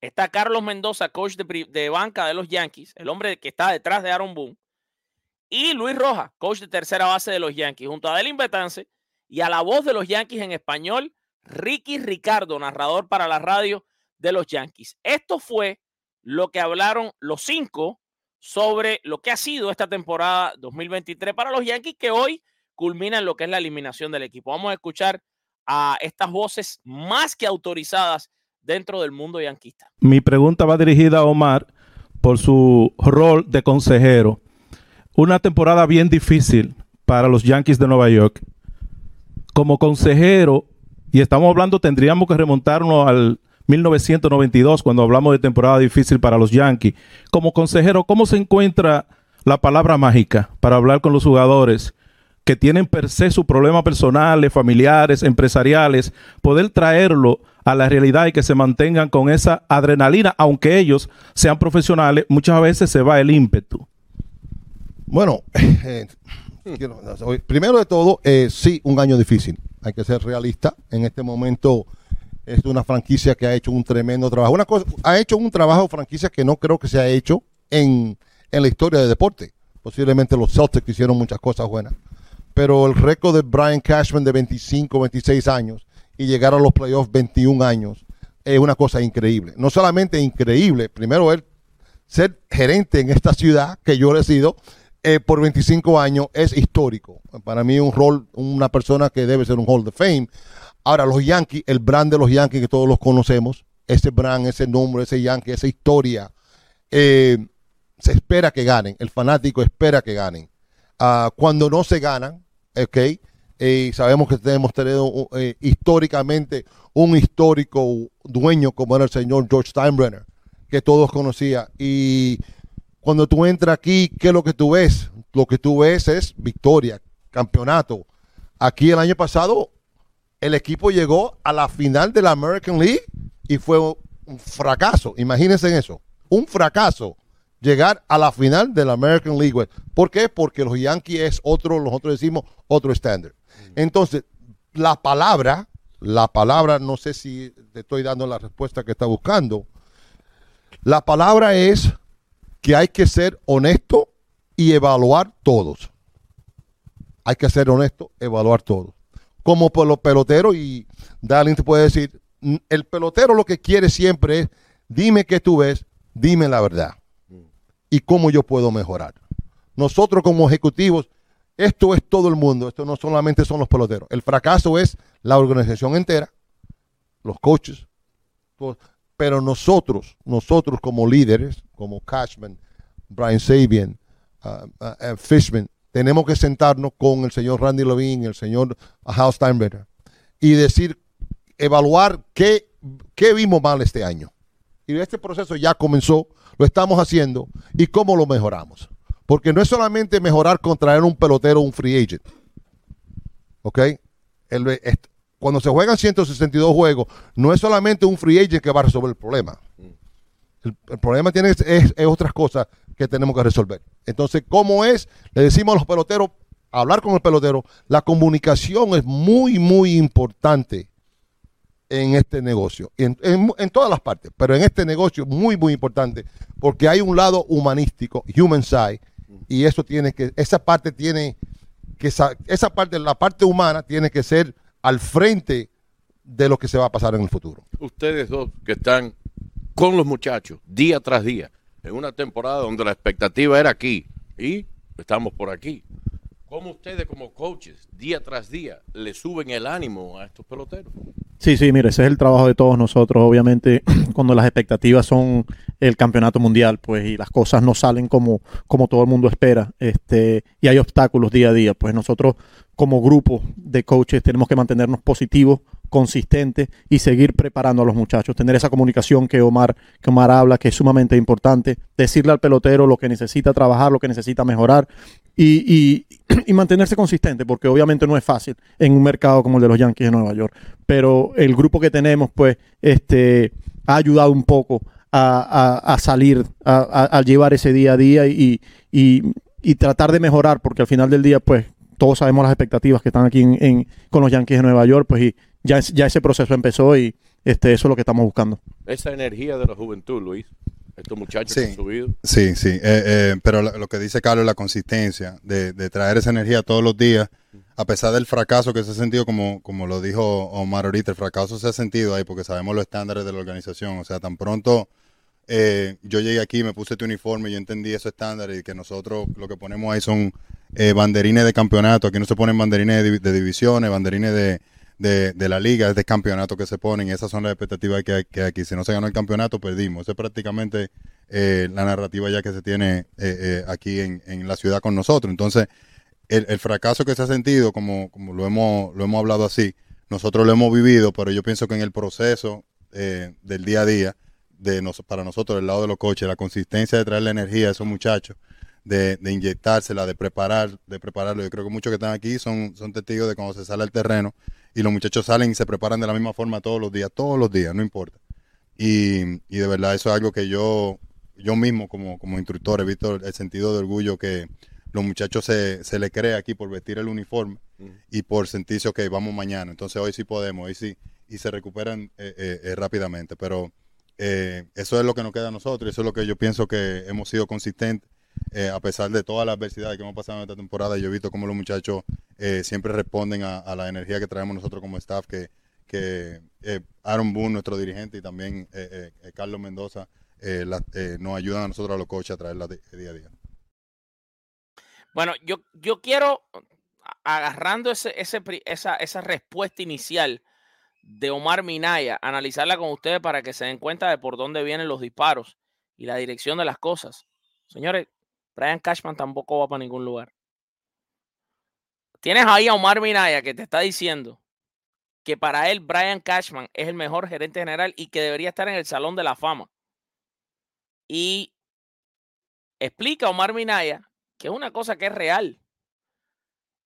Speaker 1: Está Carlos Mendoza, coach de banca de los Yankees, el hombre que está detrás de Aaron Boone. Y Luis Rojas, coach de tercera base de los Yankees, junto a Delin Betance y a la voz de los Yankees en español, Ricky Ricardo, narrador para la radio de los Yankees. Esto fue lo que hablaron los cinco sobre lo que ha sido esta temporada 2023 para los Yankees, que hoy culmina en lo que es la eliminación del equipo. Vamos a escuchar a estas voces más que autorizadas dentro del mundo yanquista.
Speaker 8: Mi pregunta va dirigida a Omar por su rol de consejero. Una temporada bien difícil para los Yankees de Nueva York. Como consejero, y estamos hablando, tendríamos que remontarnos al 1992 cuando hablamos de temporada difícil para los Yankees. Como consejero, ¿cómo se encuentra la palabra mágica para hablar con los jugadores que tienen per se sus problemas personales, familiares, empresariales, poder traerlo a la realidad y que se mantengan con esa adrenalina, aunque ellos sean profesionales, muchas veces se va el ímpetu.
Speaker 11: Bueno, eh, primero de todo, eh, sí, un año difícil. Hay que ser realista. En este momento es una franquicia que ha hecho un tremendo trabajo. Una cosa, ha hecho un trabajo franquicia que no creo que se ha hecho en, en la historia del deporte. Posiblemente los Celtics hicieron muchas cosas buenas. Pero el récord de Brian Cashman de 25, 26 años y llegar a los playoffs 21 años es una cosa increíble. No solamente increíble, primero él ser gerente en esta ciudad que yo he sido eh, por 25 años es histórico. Para mí un rol, una persona que debe ser un Hall of Fame. Ahora los Yankees, el brand de los Yankees que todos los conocemos, ese brand, ese nombre, ese Yankee, esa historia, eh, se espera que ganen. El fanático espera que ganen. Ah, cuando no se ganan, ok, eh, sabemos que tenemos tenido eh, históricamente un histórico dueño como era el señor George Steinbrenner, que todos conocían. Y cuando tú entras aquí, ¿qué es lo que tú ves? Lo que tú ves es victoria, campeonato. Aquí el año pasado, el equipo llegó a la final de la American League y fue un fracaso. Imagínense en eso. Un fracaso. llegar a la final de la American League West. ¿Por qué? Porque los Yankees es otro, nosotros decimos otro estándar. Entonces, la palabra, la palabra, no sé si te estoy dando la respuesta que está buscando. La palabra es que hay que ser honesto y evaluar todos. Hay que ser honesto, evaluar todos. Como por los peloteros, y Darling te puede decir, mm, el pelotero lo que quiere siempre es, dime qué tú ves, dime la verdad. Y cómo yo puedo mejorar. Nosotros como ejecutivos, esto es todo el mundo, esto no solamente son los peloteros. El fracaso es la organización entera, los coaches, todos. Pero nosotros, nosotros como líderes, como Cashman, Brian Sabian, uh, uh, Fishman, tenemos que sentarnos con el señor Randy Levine, el señor Hal Steinbrenner, y decir, evaluar qué, qué vimos mal este año. Y este proceso ya comenzó, lo estamos haciendo, y cómo lo mejoramos. Porque no es solamente mejorar con traer un pelotero, un free agent. ¿Ok? El- cuando se juegan 162 juegos, no es solamente un free agent que va a resolver el problema. El, problema tiene es, es- otras cosas que tenemos que resolver. Entonces, ¿cómo es? Le decimos a los peloteros, hablar con el pelotero, la comunicación es muy, muy importante en este negocio, en, en- todas las partes, pero en este negocio muy, muy importante, porque hay un lado humanístico, human side, y eso tiene que, esa parte tiene que, sa- esa parte, la parte humana tiene que ser al frente de lo que se va a pasar en el futuro.
Speaker 12: Ustedes dos que están con los muchachos día tras día, en una temporada donde la expectativa era aquí y estamos por aquí. ¿Cómo ustedes como coaches, día tras día, le suben el ánimo a estos peloteros?
Speaker 13: Sí, sí, mire, ese es el trabajo de todos nosotros. Obviamente, cuando las expectativas son el campeonato mundial, pues, y las cosas no salen como, como todo el mundo espera, este, y hay obstáculos día a día, pues nosotros como grupo de coaches tenemos que mantenernos positivos, consistentes y seguir preparando a los muchachos, tener esa comunicación que Omar, que Omar habla, que es sumamente importante, decirle al pelotero lo que necesita trabajar, lo que necesita mejorar y, y, mantenerse consistente, porque obviamente no es fácil en un mercado como el de los Yankees de Nueva York. Pero el grupo que tenemos, pues, este, ha ayudado un poco a, a- a salir, a, a- a llevar ese día a día y, y- y tratar de mejorar, porque al final del día, pues, todos sabemos las expectativas que están aquí en- en- con los Yankees de Nueva York, pues, y ya, es- ya ese proceso empezó y este, eso es lo que estamos buscando.
Speaker 12: Esa energía de la juventud, Luis. Estos muchachos que han subido.
Speaker 14: Sí, sí, eh, eh, pero lo, lo que dice Carlos es la consistencia de, de traer esa energía todos los días, a pesar del fracaso que se ha sentido, como, como lo dijo Omar ahorita, el fracaso se ha sentido ahí porque sabemos los estándares de la organización, o sea, tan pronto eh, yo llegué aquí, me puse este uniforme, yo entendí esos estándares y que nosotros lo que ponemos ahí son eh, banderines de campeonato, aquí no se ponen banderines de, divi- de divisiones, banderines de, de, la liga, es de campeonato que se ponen, esas son las expectativas que hay, que aquí. Si no se ganó el campeonato, perdimos. Eso es prácticamente eh, la narrativa ya que se tiene eh, eh, aquí en, en la ciudad con nosotros. Entonces, el, el fracaso que se ha sentido, como, como lo, hemos, lo hemos hablado así, nosotros lo hemos vivido, pero yo pienso que en el proceso del día a día, de nos- para nosotros del lado de los coches, la consistencia de traer la energía a esos muchachos, de, de inyectársela, de preparar, de prepararlo. Yo creo que muchos que están aquí son, son testigos de cuando se sale al terreno y los muchachos salen y se preparan de la misma forma todos los días, todos los días, no importa. Y, y de verdad eso es algo que yo, yo mismo como, como instructor he visto el sentido de orgullo que los muchachos se, se le cree aquí por vestir el uniforme y por sentirse, ok, vamos mañana. Entonces hoy sí podemos, hoy sí, y se recuperan eh, eh, eh, rápidamente. Pero eh, eso es lo que nos queda a nosotros, eso es lo que yo pienso que hemos sido consistentes. eh, a pesar de todas las adversidades que hemos pasado en esta temporada, yo he visto cómo los muchachos eh, siempre responden a, la energía que traemos nosotros como staff, que, que Aaron Boone, nuestro dirigente, y también Carlos Mendoza nos ayudan a nosotros a los coaches a traerla día a día.
Speaker 1: Bueno, yo, yo quiero, agarrando ese, ese, esa, esa respuesta inicial de Omar Minaya, analizarla con ustedes para que se den cuenta de por dónde vienen los disparos y la dirección de las cosas. Señores, Brian Cashman tampoco va para ningún lugar. Tienes ahí a Omar Minaya que te está diciendo que para él Brian Cashman es el mejor gerente general y que debería estar en el Salón de la Fama. Y explica Omar Minaya que es una cosa que es real.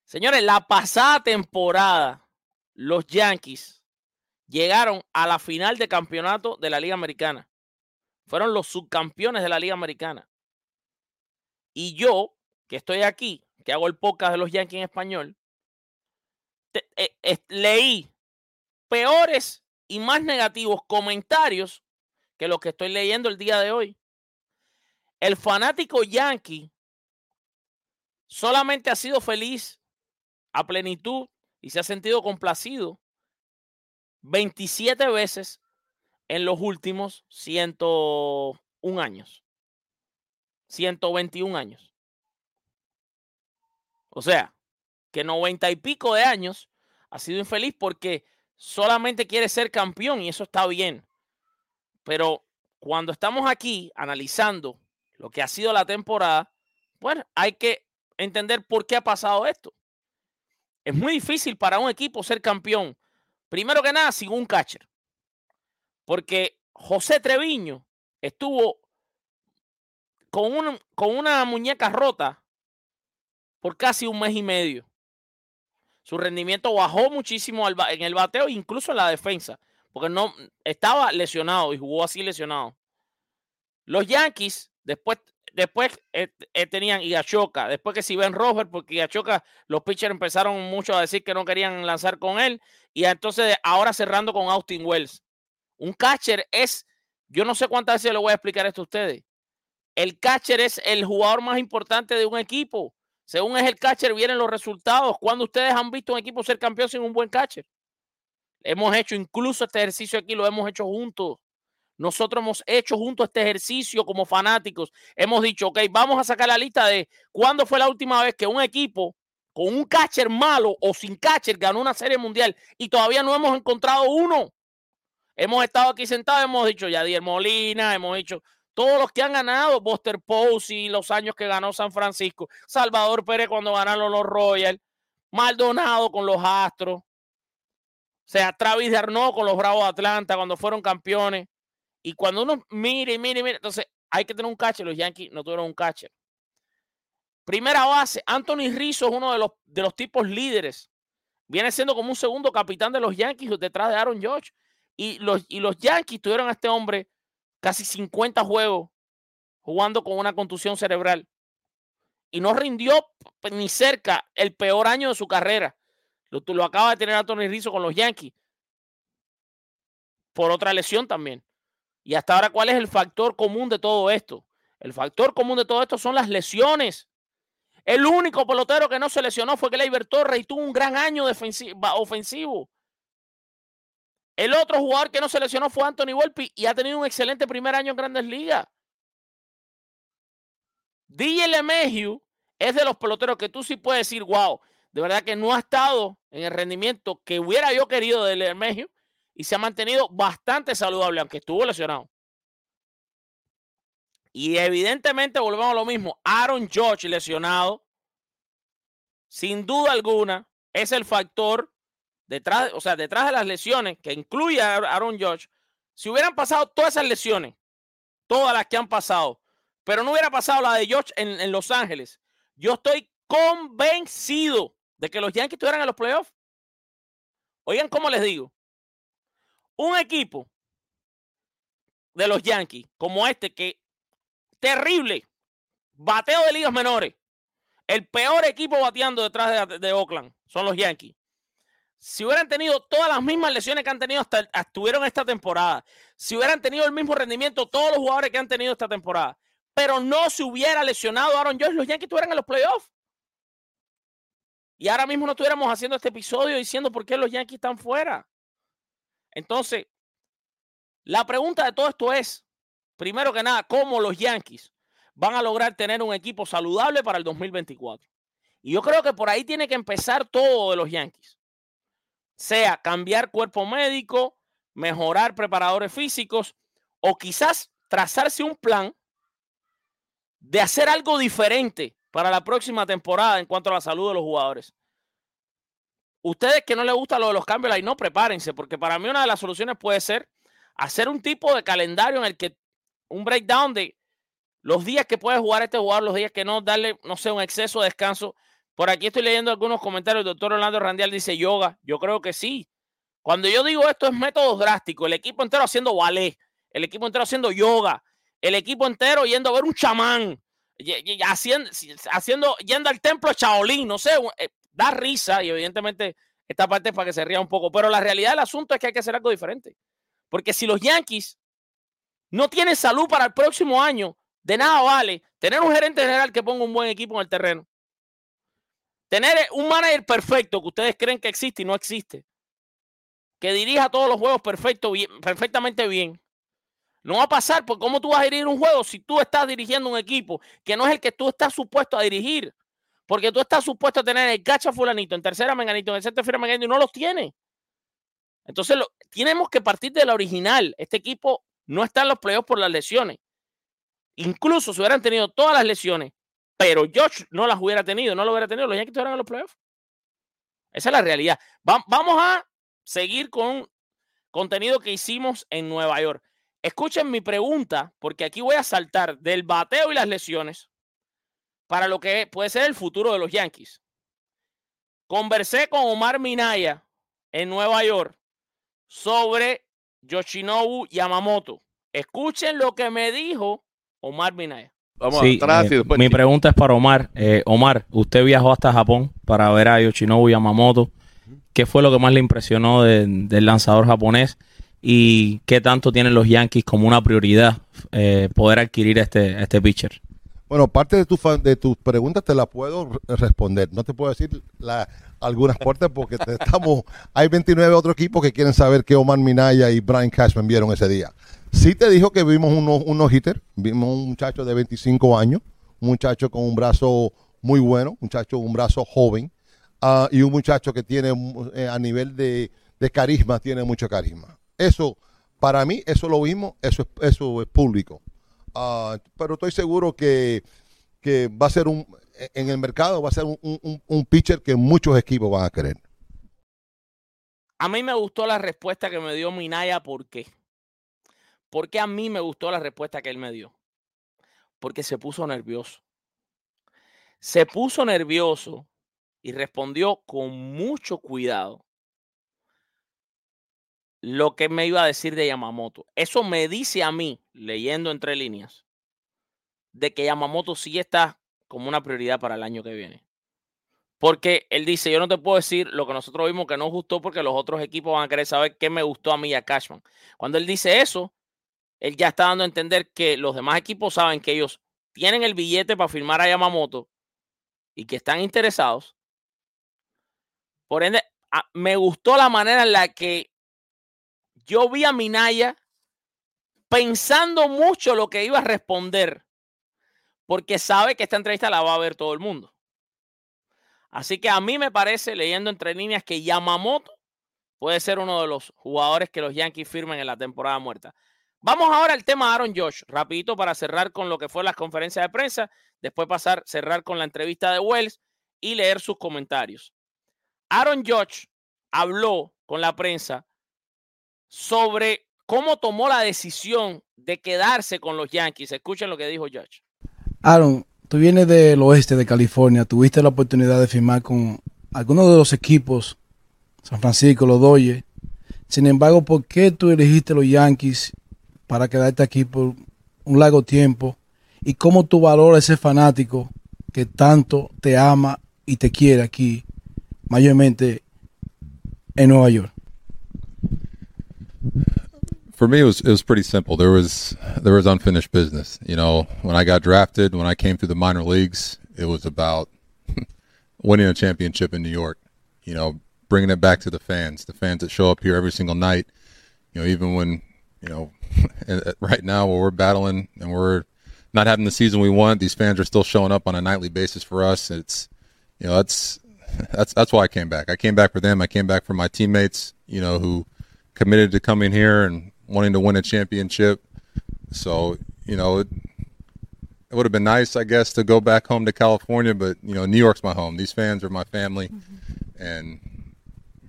Speaker 1: Señores, la pasada temporada, los Yankees llegaron a la final de campeonato de la Liga Americana. Fueron los subcampeones de la Liga Americana. Y yo, que estoy aquí, que hago el podcast de los Yankees en español, eh, leí peores y más negativos comentarios que los que estoy leyendo el día de hoy. El fanático yankee solamente ha sido feliz a plenitud y se ha sentido complacido 27 veces en los últimos 101 años. 121 años. O sea, que 90 y pico de años ha sido infeliz porque solamente quiere ser campeón y eso está bien. Pero cuando estamos aquí analizando lo que ha sido la temporada, bueno, hay que entender por qué ha pasado esto. Es muy difícil para un equipo ser campeón, primero que nada, sin un catcher. Porque José Treviño estuvo con una, con una muñeca rota por casi un mes y medio. Su rendimiento bajó muchísimo en el bateo, incluso en la defensa, porque no estaba lesionado y jugó así lesionado. Los Yankees después, después eh, eh, tenían Igachoca, después que si ven Robert, porque Igachoca, los pitchers empezaron mucho a decir que no querían lanzar con él, y entonces ahora cerrando con Austin Wells. Un catcher es, yo no sé cuántas veces le voy a explicar esto a ustedes. El catcher es el jugador más importante de un equipo. Según es el catcher, vienen los resultados. Cuando ustedes han visto un equipo ser campeón sin un buen catcher? Hemos hecho incluso este ejercicio aquí, lo hemos hecho juntos. Nosotros hemos hecho juntos este ejercicio como fanáticos. Hemos dicho, ok, vamos a sacar la lista de cuándo fue la última vez que un equipo con un catcher malo o sin catcher ganó una serie mundial y todavía no hemos encontrado uno. Hemos estado aquí sentados, hemos dicho Yadier Molina, hemos dicho todos los que han ganado, Buster Posey, los años que ganó San Francisco, Salvador Pérez cuando ganaron los Royals, Maldonado con los Astros, o sea, Travis Darno con los Bravos de Atlanta cuando fueron campeones. Y cuando uno mire, mire, mire, entonces hay que tener un catcher. Los Yankees no tuvieron un catcher. Primera base, Anthony Rizzo es uno de los, de los tipos líderes. Viene siendo como un segundo capitán de los Yankees detrás de Aaron George. Y los, y los Yankees tuvieron a este hombre casi 50 juegos jugando con una contusión cerebral. Y no rindió p- ni cerca el peor año de su carrera. Lo, lo acaba de tener Anthony Rizzo con los Yankees. Por otra lesión también. Y hasta ahora, ¿cuál es el factor común de todo esto? El factor común de todo esto son las lesiones. El único pelotero que no se lesionó fue Gleyber Torres y tuvo un gran año ofensivo. El otro jugador que no se lesionó fue Anthony Volpi y ha tenido un excelente primer año en Grandes Ligas. DJ LeMahieu es de los peloteros que tú sí puedes decir, wow, de verdad que no ha estado en el rendimiento que hubiera yo querido de LeMahieu y se ha mantenido bastante saludable, aunque estuvo lesionado. Y evidentemente volvemos a lo mismo. Aaron George lesionado, sin duda alguna, es el factor detrás, o sea, detrás de las lesiones que incluye a Aaron George. Si hubieran pasado todas esas lesiones, todas las que han pasado, pero no hubiera pasado la de George en, en Los Ángeles, yo estoy convencido de que los Yankees estuvieran en los playoffs. Oigan, ¿cómo les digo? Un equipo de los Yankees como este que terrible bateo de ligas menores, el peor equipo bateando detrás de, Oakland son los Yankees. Si hubieran tenido todas las mismas lesiones que han tenido hasta, hasta tuvieron esta temporada, si hubieran tenido el mismo rendimiento todos los jugadores que han tenido esta temporada, pero no se hubiera lesionado Aaron George, los Yankees estuvieran en los playoffs. Y ahora mismo no estuviéramos haciendo este episodio diciendo por qué los Yankees están fuera. Entonces, la pregunta de todo esto es, primero que nada, ¿cómo los Yankees van a lograr tener un equipo saludable para el 2024? Y yo creo que por ahí tiene que empezar todo de los Yankees. Sea cambiar cuerpo médico, mejorar preparadores físicos o quizás trazarse un plan de hacer algo diferente para la próxima temporada en cuanto a la salud de los jugadores. Ustedes que no les gusta lo de los cambios, ahí no prepárense, porque para mí una de las soluciones puede ser hacer un tipo de calendario en el que un breakdown de los días que puede jugar este jugador, los días que no, darle, no sé, un exceso de descanso. Por aquí estoy leyendo algunos comentarios. El doctor Orlando Randial dice yoga. Yo creo que sí. Cuando yo digo esto es métodos drásticos. El equipo entero haciendo ballet, el equipo entero haciendo yoga, el equipo entero yendo a ver un chamán, y- haciendo, haciendo, yendo al templo de Shaolin, no sé, eh, da risa y evidentemente esta parte es para que se ría un poco, pero la realidad del asunto es que hay que hacer algo diferente. Porque si los Yankees no tienen salud para el próximo año, de nada vale tener un gerente general que ponga un buen equipo en el terreno. Tener un manager perfecto que ustedes creen que existe y no existe. Que dirija todos los juegos perfecto, bien- perfectamente bien. No va a pasar, porque ¿cómo tú vas a dirigir un juego si tú estás dirigiendo un equipo que no es el que tú estás supuesto a dirigir? Porque tú estás supuesto a tener el gacha fulanito, en tercera menganito, en el centro firma menganito y no los tiene. Entonces, lo- tenemos que partir de la original. Este equipo no está en los playoffs por las lesiones. Incluso si hubieran tenido todas las lesiones, pero Josh no las hubiera tenido, no lo hubiera tenido, los Yankees estuvieran en los playoffs. Esa es la realidad. Va- vamos a seguir con contenido que hicimos en Nueva York. Escuchen mi pregunta, porque aquí voy a saltar del bateo y las lesiones para lo que puede ser el futuro de los Yankees. Conversé con Omar Minaya en Nueva York sobre Yoshinobu Yamamoto. Escuchen lo que me dijo Omar Minaya.
Speaker 12: Vamos
Speaker 9: Sí,
Speaker 12: atrás
Speaker 9: eh,
Speaker 12: después.
Speaker 9: mi pregunta es para Omar. Eh, Omar, usted viajó hasta Japón para ver a Yoshinobu Yamamoto. ¿Qué fue lo que más le impresionó de- del lanzador japonés? ¿Y qué tanto tienen los Yankees como una prioridad eh, poder adquirir este, a este pitcher?
Speaker 11: Bueno, parte de, tu de tus preguntas te la puedo re- responder. No te puedo decir algunas partes porque te estamos. Hay 29 otros equipos que quieren saber qué Omar Minaya y Brian Cashman vieron ese día. Sí te dijo que vimos unos unos hitters. Vimos un muchacho de 25 años, un muchacho con un brazo muy bueno, un muchacho con un brazo joven ah, y un muchacho que tiene eh, a nivel de, de carisma, tiene mucho carisma. Eso, para mí, eso lo vimos, eso es, eso es público. Ah, pero estoy seguro que, que va a ser un, en el mercado va a ser un, un- un pitcher que muchos equipos van a querer.
Speaker 1: A mí me gustó la respuesta que me dio Minaya. ¿Por qué? Porque a mí me gustó la respuesta que él me dio. Porque se puso nervioso. Se puso nervioso y respondió con mucho cuidado lo que me iba a decir de Yamamoto. Eso me dice a mí, leyendo entre líneas, de que Yamamoto sí está como una prioridad para el año que viene. Porque él dice, yo no te puedo decir lo que nosotros vimos que no gustó porque los otros equipos van a querer saber qué me gustó a mí y a Cashman. Cuando él dice eso, él ya está dando a entender que los demás equipos saben que ellos tienen el billete para firmar a Yamamoto y que están interesados. Por ende, me gustó la manera en la que yo vi a Minaya pensando mucho lo que iba a responder, porque sabe que esta entrevista la va a ver todo el mundo. Así que a mí me parece, leyendo entre líneas, que Yamamoto puede ser uno de los jugadores que los Yankees firmen en la temporada muerta. Vamos ahora al tema Aaron Josh, rapidito para cerrar con lo que fue las conferencias de prensa, después pasar, cerrar con la entrevista de Wells y leer sus comentarios. Aaron Josh habló con la prensa sobre cómo tomó la decisión de quedarse con los Yankees. Escuchen lo que dijo Josh.
Speaker 6: Aaron, tú vienes del oeste de California, tuviste la oportunidad de firmar con algunos de los equipos, San Francisco, los Dodgers. Sin embargo, ¿por qué tú elegiste los Yankees para quedarte aquí por un largo tiempo? ¿Y cómo tú valoras ese fanático que tanto te ama y te quiere aquí, mayormente en Nueva York?
Speaker 3: For me it was it was pretty simple there was there was unfinished business you know when i got drafted when i came through the minor leagues it was about winning a championship in new york you know bringing it back to the fans the fans that show up here every single night you know even when you know right now where we're battling and we're not having the season we want these fans are still showing up on a nightly basis for us it's you know that's that's that's why I came back. I came back for them. I came back for my teammates, you know, who committed to coming here and wanting to win a championship. So, you know, it, it would have been nice, I guess, to go back home to California, but you know, New York's my home. These fans are my family, and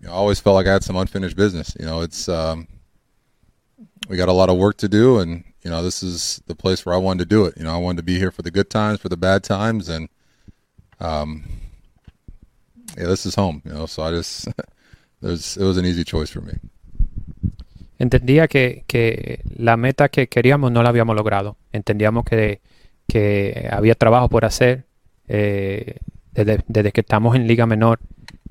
Speaker 3: you know, I always felt like I had some unfinished business. You know, it's um, we got a lot of work to do, and you know, this is the place where I wanted to do it. You know, I wanted to be here for the good times, for the bad times, and um, yeah, this is home. You know, so I just there's it was an easy choice for me.
Speaker 4: Entendía que, que la meta que queríamos no la habíamos logrado. Entendíamos que que había trabajo por hacer. Eh, desde, desde que estamos en Liga Menor,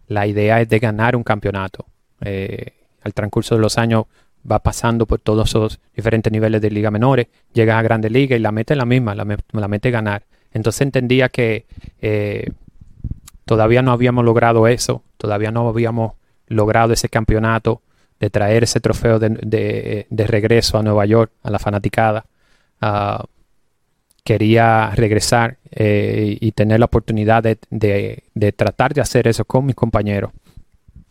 Speaker 4: la idea es de ganar un campeonato. Eh, al transcurso de los años va pasando por todos esos diferentes niveles de Liga Menores, llega a Grande Liga y la meta es la misma, la, me- meta es ganar. Entonces entendía que eh, todavía no habíamos logrado eso, todavía no habíamos logrado ese campeonato de traer ese trofeo de, de- de regreso a Nueva York, a la fanaticada. Ah, quería regresar eh, y tener la oportunidad de, de- tratar de hacer eso con mis compañeros.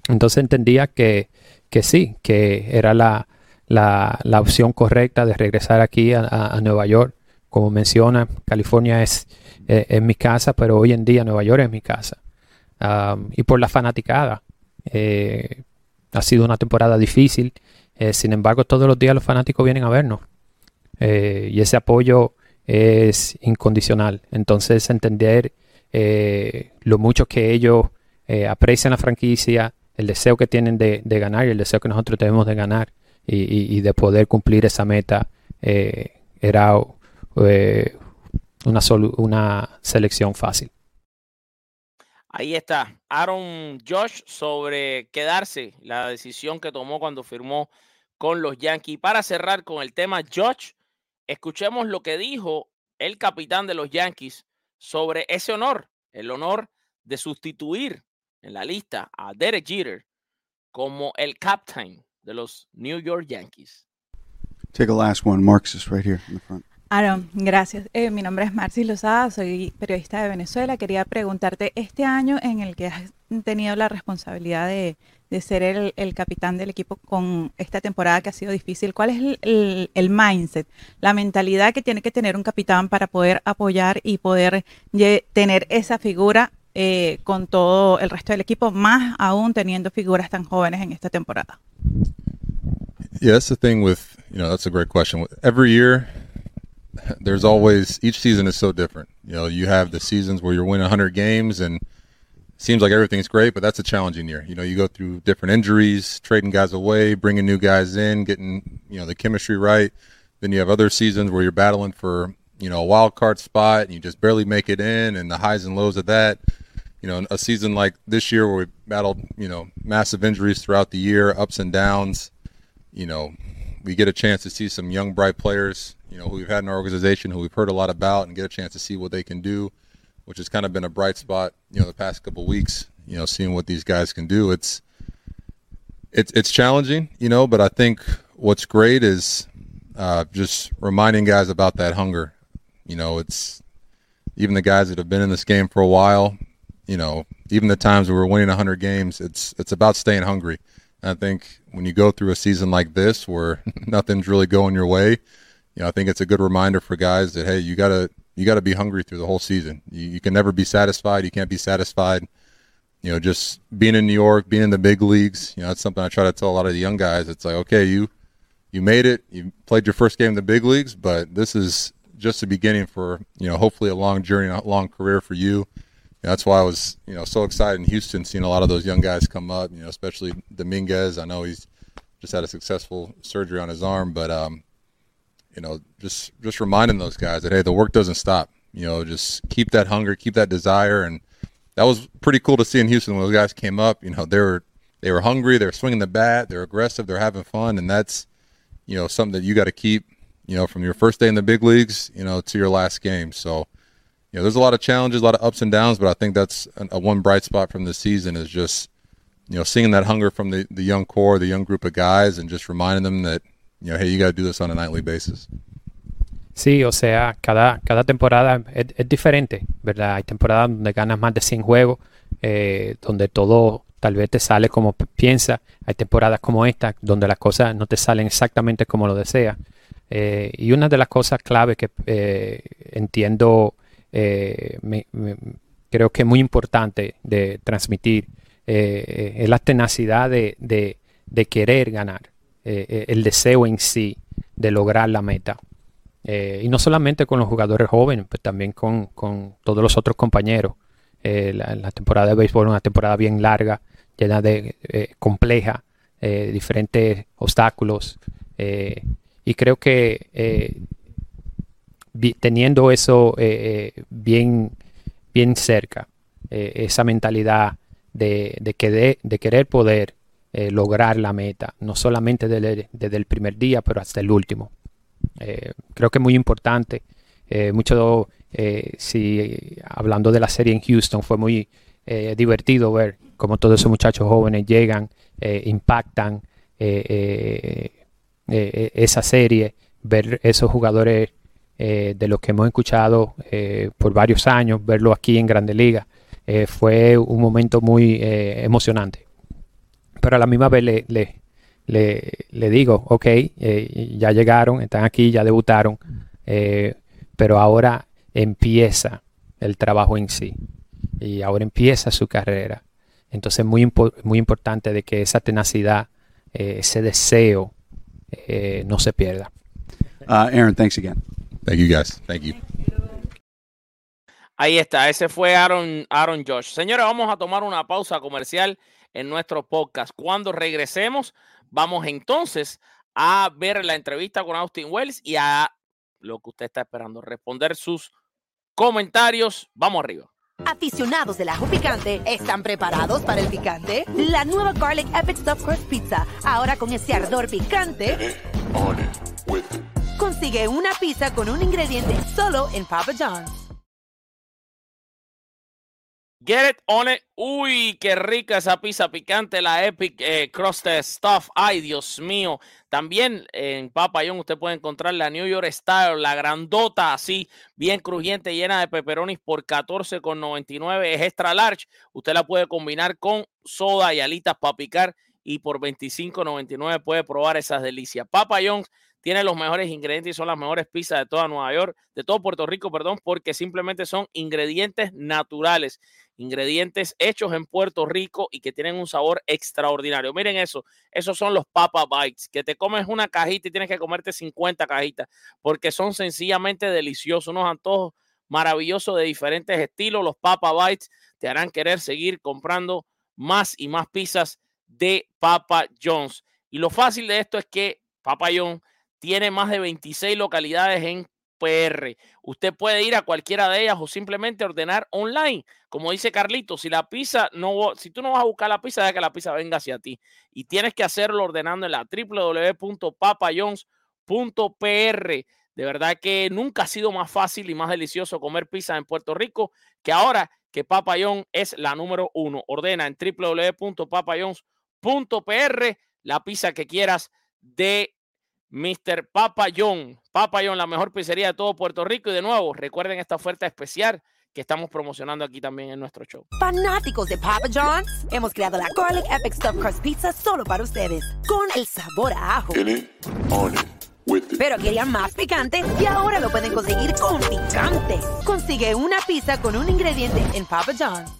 Speaker 4: Entonces entendía que, que sí, que era la, la- la opción correcta de regresar aquí a, a- a Nueva York. Como menciona, California es, eh, es mi casa, pero hoy en día Nueva York es mi casa. Um, y por la fanaticada. Eh, ha sido una temporada difícil. eh, sin embargo, todos los días los fanáticos vienen a vernos. Eh, y ese apoyo es incondicional. Entonces, entender eh, lo mucho que ellos aprecian la franquicia, el deseo que tienen de, ganar y el deseo que nosotros tenemos de ganar y, de poder cumplir esa meta, era una, una selección fácil.
Speaker 1: Ahí está, Aaron Josh sobre quedarse, la decisión que tomó cuando firmó con los Yankees. Para cerrar con el tema Josh, escuchemos lo que dijo el capitán de los Yankees sobre ese honor, el honor de sustituir en la lista a Derek Jeter como el captain de los New York Yankees.
Speaker 5: Take a last one. Mark's is right here in the front.
Speaker 15: Aaron, gracias. Eh, mi nombre es Marcis Lozada, soy periodista de Venezuela. Quería preguntarte, este año en el que has tenido la responsabilidad de, ser el, capitán del equipo con esta temporada que ha sido difícil, ¿cuál es el, mindset, la mentalidad que tiene que tener un capitán para poder apoyar y poder tener esa figura eh, con todo el resto del equipo, más aún teniendo figuras tan jóvenes en esta temporada?
Speaker 3: Yeah, that's the thing with you know that's a great question. Every year, there's always each season is so different. You know, you have the seasons where you're winning 100 games and seems like everything's great, but that's a challenging year. You know, you go through different injuries, trading guys away, bringing new guys in, getting you know the chemistry right. Then you have other seasons where you're battling for you know a wild card spot and you just barely make it in, and the highs and lows of that. You know, a season like this year where we battled you know massive injuries throughout the year, ups and downs you know, we get a chance to see some young, bright players, you know, who we've had in our organization, who we've heard a lot about, and get a chance to see what they can do, which has kind of been a bright spot, you know, the past couple weeks. You know, seeing what these guys can do. It's it's it's challenging, you know, but I think what's great is uh, just reminding guys about that hunger. You know, it's even the guys that have been in this game for a while. You know, even the times we're winning 100 games, it's it's about staying hungry. And I think when you go through a season like this where nothing's really going your way, you know, I think it's a good reminder for guys that hey, you gotta you gotta be hungry through the whole season. You, you can never be satisfied. You can't be satisfied. You know, just being in New York, being in the big leagues. You know, that's something I try to tell a lot of the young guys. It's like okay, you you made it. You played your first game in the big leagues, but this is just the beginning for you know hopefully a long journey, a long career for you. That's why I was you know so excited in Houston seeing a lot of those young guys come up. You know, especially Dominguez. I know he's just had a successful surgery on his arm, but um, you know, just just reminding those guys that hey, the work doesn't stop. You know, just keep that hunger, keep that desire, and that was pretty cool to see in Houston when those guys came up. You know, they were they were hungry, they were swinging the bat, they're aggressive, they're having fun, and that's you know something that you got to keep. You know, from your first day in the big leagues, you know, to your last game. So, know, there's a lot of challenges, a lot of ups and downs, but I think that's a, a one bright spot from this season is just you know seeing that hunger from the the young core, the young group of guys, and just reminding them that you know, hey, you got to do this on a nightly basis.
Speaker 4: Sí, o sea, cada, cada temporada es, es diferente, ¿verdad? Hay temporadas donde ganas más de 100 juegos, eh, donde todo tal vez te sale como piensas. Hay temporadas como esta, donde las cosas no te salen exactamente como lo deseas. Eh, y una de las cosas clave que eh, entiendo, eh, creo que es muy importante de transmitir, eh, es la tenacidad de, de- querer ganar, eh, el deseo en sí de lograr la meta. Y no solamente con los jugadores jóvenes, pero también con, con todos los otros compañeros. La, la temporada de béisbol es una temporada bien larga, llena de compleja, diferentes obstáculos. y creo que teniendo eso eh, eh, bien, bien cerca, eh, esa mentalidad de, de, querer, de querer poder lograr la meta, no solamente desde, el primer día, pero hasta el último. Creo que es muy importante. Mucho, si hablando de la serie en Houston, fue muy divertido ver cómo todos esos muchachos jóvenes llegan, impactan esa serie, ver esos jugadores eh, de los que hemos escuchado eh, por varios años, verlo aquí en Grande Liga, eh, fue un momento muy emocionante. Pero a la misma vez le, le, le, digo, ok, ya llegaron, están aquí, ya debutaron, pero ahora empieza el trabajo en sí y ahora empieza su carrera. Entonces es muy, muy importante de que esa tenacidad, ese deseo no se pierda.
Speaker 5: Uh, Aaron, thanks again.
Speaker 3: Thank you guys. Thank you.
Speaker 1: Ahí está, ese fue Aaron, Aaron Josh. Señores, vamos a tomar una pausa comercial en nuestro podcast. Cuando regresemos, vamos entonces a ver la entrevista con Austin Wells y a lo que usted está esperando, responder sus comentarios. Vamos arriba.
Speaker 16: Aficionados del ajo picante, ¿están preparados para el picante? La nueva Garlic Epic Stuffed Crust Pizza, ahora con ese ardor picante. Consigue una pizza con un ingrediente solo en Papa John's.
Speaker 1: Get it on it. Uy, qué rica esa pizza picante, la Epic eh, Crusted Stuff. Ay, Dios mío. También en Papa John usted puede encontrar la New York Style, la grandota así, bien crujiente, llena de pepperonis por 14,99. Es extra large. Usted la puede combinar con soda y alitas para picar y por 25.99 puede probar esas delicias. Papa John's tiene los mejores ingredientes y son las mejores pizzas de toda Nueva York, de todo Puerto Rico, perdón, porque simplemente son ingredientes naturales, ingredientes hechos en Puerto Rico y que tienen un sabor extraordinario. Miren eso, esos son los Papa Bites, que te comes una cajita y tienes que comerte 50 cajitas, porque son sencillamente deliciosos, unos antojos maravillosos de diferentes estilos. Los Papa Bites te harán querer seguir comprando más y más pizzas de Papa John's. Y lo fácil de esto es que Papa John tiene más de 26 localidades en PR. Usted puede ir a cualquiera de ellas o simplemente ordenar online. Como dice Carlito, si la pizza no, si tú no vas a buscar la pizza, deja que la pizza venga hacia ti. Y tienes que hacerlo ordenando en la www.papajohns.pr. De verdad que nunca ha sido más fácil y más delicioso comer pizza en Puerto Rico que ahora que Papa John es la número uno. Ordena en www.papajohns.pr la pizza que quieras de Mr. Papa John. Papa John, la mejor pizzería de todo Puerto Rico. Y de nuevo, recuerden esta oferta especial que estamos promocionando aquí también en nuestro show.
Speaker 16: Fanáticos de Papa John's, hemos creado la Garlic Epic Stuffed Crust Pizza solo para ustedes, con el sabor a ajo. Pero querían más picante y ahora lo pueden conseguir con picante. Consigue una pizza con un ingrediente en Papa John's.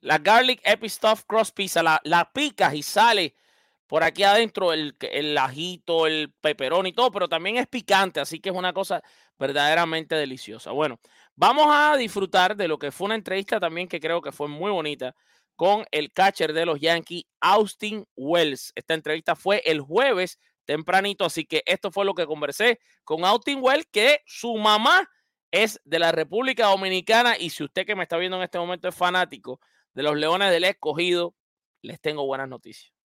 Speaker 1: La Garlic Epic Stuffed Crust Pizza, la, la picas y sale por aquí adentro el, el ajito, el peperón y todo, pero también es picante, así que es una cosa verdaderamente deliciosa. Bueno, vamos a disfrutar de lo que fue una entrevista también que creo que fue muy bonita con el catcher de los Yankees, Austin Wells. Esta entrevista fue el jueves tempranito, así que esto fue lo que conversé con Austin Wells, que su mamá es de la República Dominicana y si usted que me está viendo en este momento es fanático de los Leones del Escogido, les tengo buenas noticias.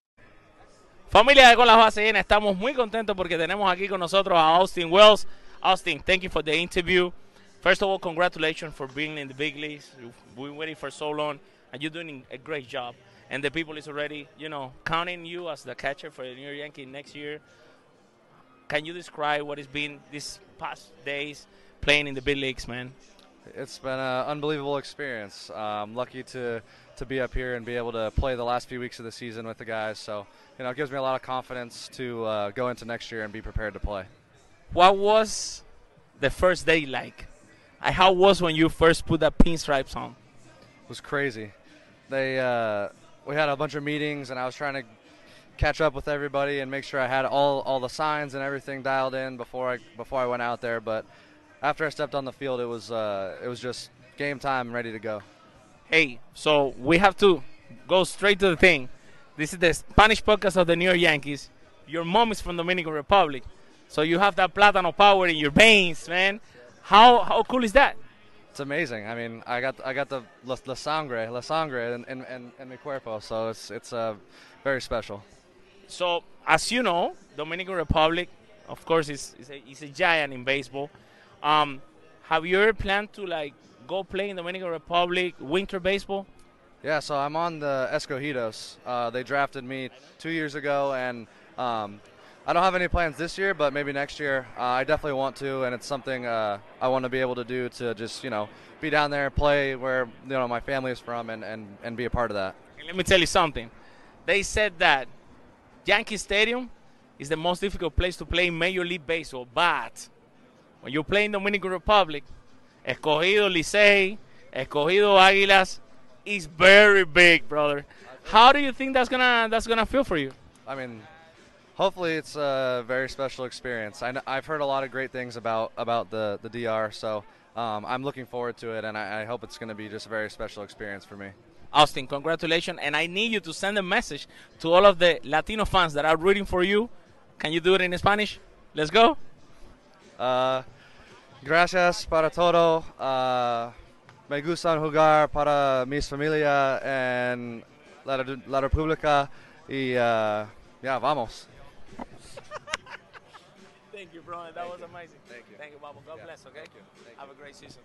Speaker 1: Familia de Con las Bases estamos muy contentos porque tenemos aquí con nosotros a Austin Wells. Austin, thank you for the interview. First of all, congratulations for being in the big leagues. We've been waiting for so long, and you're doing a great job. And the people is already, you know, counting you as the catcher for the New York Yankees next year. Can you describe what it's been these past days playing in the big leagues, man?
Speaker 17: It's been an unbelievable experience. I'm lucky to to be up here and be able to play the last few weeks of the season with the guys. So, you know, it gives me a lot of confidence to uh, go into next year and be prepared to play.
Speaker 1: What was the first day like? How was when you first put that pinstripes on?
Speaker 17: It was crazy. They uh, we had a bunch of meetings and I was trying to catch up with everybody and make sure I had all, all the signs and everything dialed in before I before I went out there. But after I stepped on the field, it was uh, it was just game time, ready to go.
Speaker 1: Hey, so we have to go straight to the thing. This is the Spanish podcast of the New York Yankees. Your mom is from Dominican Republic, so you have that Plátano power in your veins, man. How how cool is that?
Speaker 17: It's amazing. I mean, I got I got the La, la Sangre, La Sangre in, in, in, in mi cuerpo, so it's it's uh, very special.
Speaker 1: So, as you know, Dominican Republic, of course, is is a, is a giant in baseball. Um, have you ever planned to like go play in Dominican Republic winter baseball?
Speaker 17: Yeah, so I'm on the Escogidos. Uh, they drafted me two years ago, and um, I don't have any plans this year, but maybe next year. Uh, I definitely want to, and it's something uh, I want to be able to do to just you know be down there, play where you know my family is from, and, and, and be a part of that.
Speaker 1: And let me tell you something. They said that Yankee Stadium is the most difficult place to play Major League Baseball, but when you play in the Dominican Republic, Escogido Licey, Escogido Águilas is very big, brother. How do you think that's gonna that's gonna feel for you?
Speaker 17: I mean, hopefully it's a very special experience. I I've heard a lot of great things about about the the DR, so um, I'm looking forward to it, and I, I hope it's going to be just a very special experience for me.
Speaker 1: Austin, congratulations, and I need you to send a message to all of the Latino fans that are rooting for you. Can you do it in Spanish? Let's go.
Speaker 17: Uh, gracias para todo. Uh, me gustan jugar para mis familia en la, la República y uh, ya vamos.
Speaker 1: Thank you, brother. That was amazing. Thank you. Thank you, Babo. God bless, okay? Have a great season.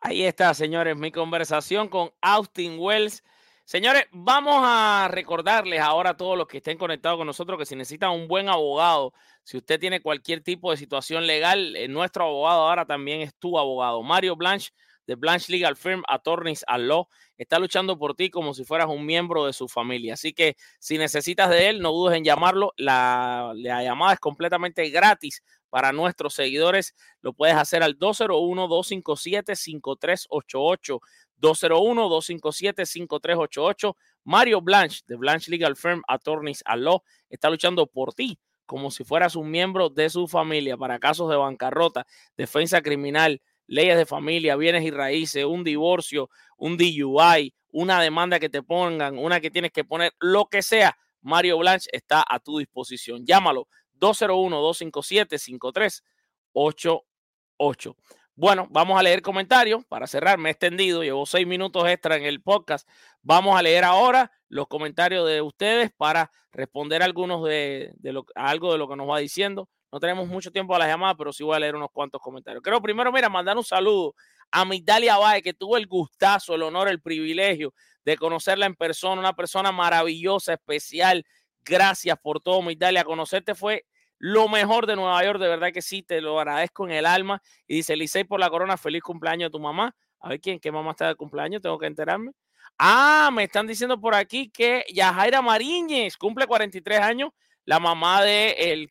Speaker 1: Ahí está, señores, mi conversación con Austin Wells. Señores, vamos a recordarles ahora a todos los que estén conectados con nosotros que si necesitan un buen abogado, si usted tiene cualquier tipo de situación legal, eh, nuestro abogado ahora también es tu abogado. Mario Blanche de Blanche Legal Firm Attorneys at Law está luchando por ti como si fueras un miembro de su familia. Así que si necesitas de él, no dudes en llamarlo. La, la llamada es completamente gratis para nuestros seguidores. Lo puedes hacer al 201-257-5388. 201-257-5388. Mario Blanche de Blanche Legal Firm Attorneys at Law está luchando por ti como si fueras un miembro de su familia para casos de bancarrota, defensa criminal, leyes de familia, bienes y raíces, un divorcio, un DUI, una demanda que te pongan, una que tienes que poner, lo que sea. Mario Blanche está a tu disposición. Llámalo 201-257-5388. Bueno, vamos a leer comentarios para cerrar. Me he extendido, llevo seis minutos extra en el podcast. Vamos a leer ahora los comentarios de ustedes para responder algunos de, a algo de lo que nos va diciendo. No tenemos mucho tiempo a la llamada, pero sí voy a leer unos cuantos comentarios. Creo primero, mira, mandar un saludo a Migdalia Valle, que tuvo el gustazo, el honor, el privilegio de conocerla en persona, una persona maravillosa, especial. Gracias por todo, Migdalia. Conocerte fue lo mejor de Nueva York, de verdad que sí, te lo agradezco en el alma. Y dice Licey por la corona, feliz cumpleaños a tu mamá. A ver quién, qué mamá está de cumpleaños, tengo que enterarme. Ah, me están diciendo por aquí que Yajaira Mariñez cumple 43 años, la mamá de el,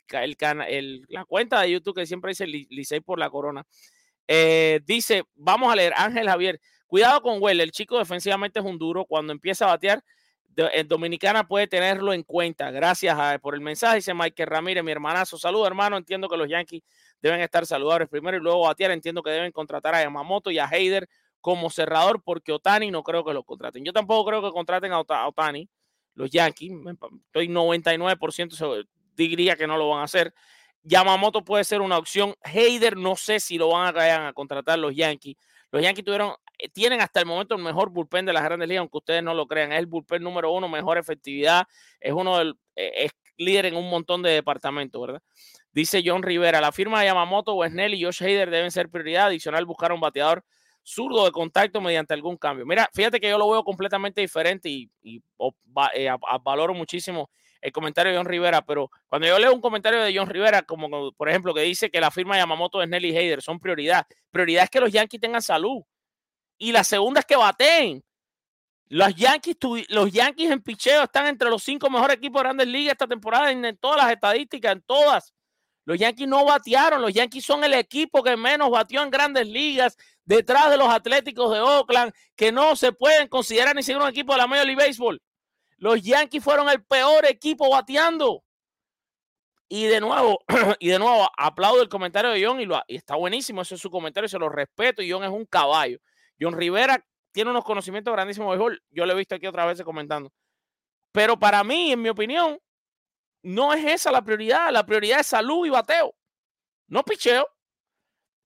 Speaker 1: el, la cuenta de YouTube que siempre dice Licey por la corona. Eh, dice, vamos a leer, Ángel Javier, cuidado con Well, el chico defensivamente es un duro, cuando empieza a batear, en Dominicana puede tenerlo en cuenta. Gracias a, por el mensaje, dice Michael Ramírez, mi hermanazo. Saludos, hermano. Entiendo que los Yankees deben estar saludables primero y luego batear. Entiendo que deben contratar a Yamamoto y a Heider como cerrador porque Otani no creo que lo contraten. Yo tampoco creo que contraten a Otani, los Yankees. Estoy 99% diría que no lo van a hacer. Yamamoto puede ser una opción. Heider no sé si lo van a, a contratar los Yankees. Los Yankees tuvieron, tienen hasta el momento el mejor bullpen de las grandes ligas, aunque ustedes no lo crean. Es el bullpen número uno, mejor efectividad. Es uno del, es líder en un montón de departamentos, ¿verdad? Dice John Rivera, la firma de Yamamoto, Wesnell y Josh Hader deben ser prioridad. Adicional, buscar un bateador zurdo de contacto mediante algún cambio. Mira, fíjate que yo lo veo completamente diferente y, eh, a, valoro muchísimo el comentario de John Rivera, pero cuando yo leo un comentario de John Rivera, como por ejemplo que dice que la firma de Yamamoto, Snell y Hader son prioridad, prioridad es que los Yankees tengan salud. Y la segunda es que baten. Los Yankees, los Yankees en picheo están entre los cinco mejores equipos de grandes ligas esta temporada en, en todas las estadísticas, en todas. Los Yankees no batearon, los Yankees son el equipo que menos batió en grandes ligas, detrás de los Atléticos de Oakland, que no se pueden considerar ni siquiera un equipo de la Major League Baseball. Los Yankees fueron el peor equipo bateando. Y de nuevo, y de nuevo, aplaudo el comentario de John y, lo, y está buenísimo, ese es su comentario, se lo respeto y John es un caballo. John Rivera tiene unos conocimientos grandísimos de béisbol, yo lo he visto aquí otra vez comentando. Pero para mí, en mi opinión, no es esa la prioridad, la prioridad es salud y bateo, no picheo.